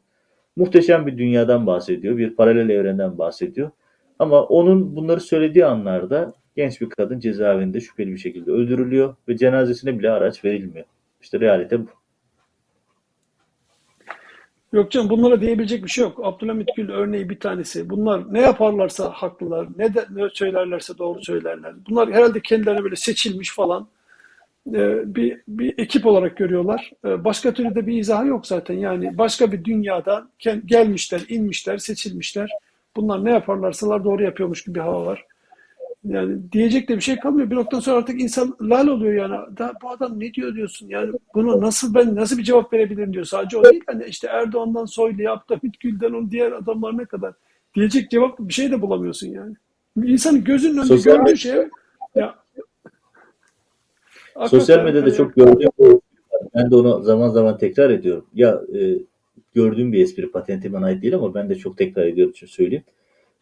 Muhteşem bir dünyadan bahsediyor. Bir paralel evrenden bahsediyor. Ama onun bunları söylediği anlarda genç bir kadın cezaevinde şüpheli bir şekilde öldürülüyor ve cenazesine bile araç verilmiyor. İşte realite bu. Yok canım bunlara diyebilecek bir şey yok. Abdülhamit Gül örneği bir tanesi. Bunlar ne yaparlarsa haklılar, ne de ne söylerlerse doğru söylerler. Bunlar herhalde kendilerine böyle seçilmiş falan e, bir, bir ekip olarak görüyorlar. E, başka türlü de bir izahı yok zaten. Yani başka bir dünyada gelmişler, inmişler, seçilmişler. Bunlar ne yaparlarsalar doğru yapıyormuş gibi bir hava var. Yani diyecek de bir şey kalmıyor. Bir noktadan sonra artık insan lal oluyor yani. Da, bu adam ne diyor diyorsun? Yani bunu nasıl ben nasıl bir cevap verebilirim diyor. Sadece o değil. Hani işte Erdoğan'dan Soylu'ya, Abdülhamit Gül'den on diğer adamlar ne kadar diyecek cevap bir şey de bulamıyorsun yani. İnsanın gözünün önünde Sosyal gördüğü şey ya Sosyal medyada çok gördüğüm ben de onu zaman zaman tekrar ediyorum. Ya e, gördüğüm bir espri patentime ait değil ama ben de çok tekrar ediyorum için söyleyeyim.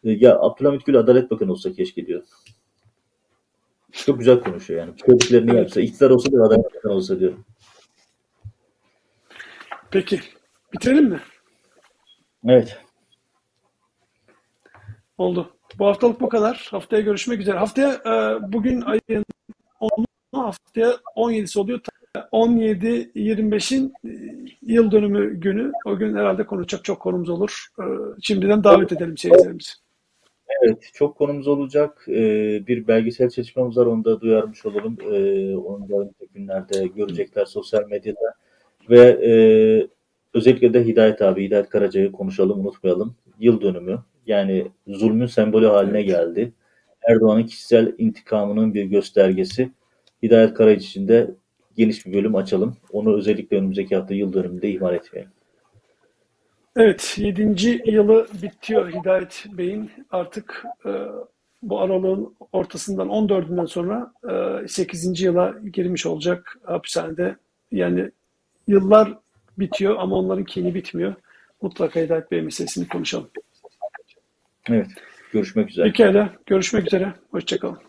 E, ya Abdülhamit Gül Adalet Bakanı olsa keşke diyor. Çok güzel konuşuyor yani. Söylediklerini yapsa. İktidar olsa da Adalet Bakanı olsa diyor. Peki. Bitirelim mi? Evet. Oldu. Bu haftalık bu kadar. Haftaya görüşmek üzere. Haftaya e, bugün ayın 10'u haftaya 17'si oluyor. 17-25'in e, yıl dönümü günü. O gün herhalde konuşacak çok konumuz olur. E, şimdiden davet edelim seyircilerimizi. Evet, çok konumuz olacak. Ee, bir belgesel çalışmamız var, onu da duyarmış olalım. Ee, onu da önümüzdeki günlerde görecekler sosyal medyada. Ve e, özellikle de Hidayet abi, Hidayet Karaca'yı konuşalım, unutmayalım. Yıl dönümü, yani zulmün sembolü haline geldi. Erdoğan'ın kişisel intikamının bir göstergesi. Hidayet Karaca için de geniş bir bölüm açalım. Onu özellikle önümüzdeki hafta yıl dönümünde ihmal etmeyelim. Evet, 7. yılı bitiyor Hidayet Bey'in. Artık e, bu aralığın ortasından 14'ünden sonra e, 8. yıla girmiş olacak hapishanede. Yani yıllar bitiyor ama onların kini bitmiyor. Mutlaka Hidayet Bey meselesini konuşalım. Evet, görüşmek üzere. Pekala, görüşmek üzere. Hoşçakalın.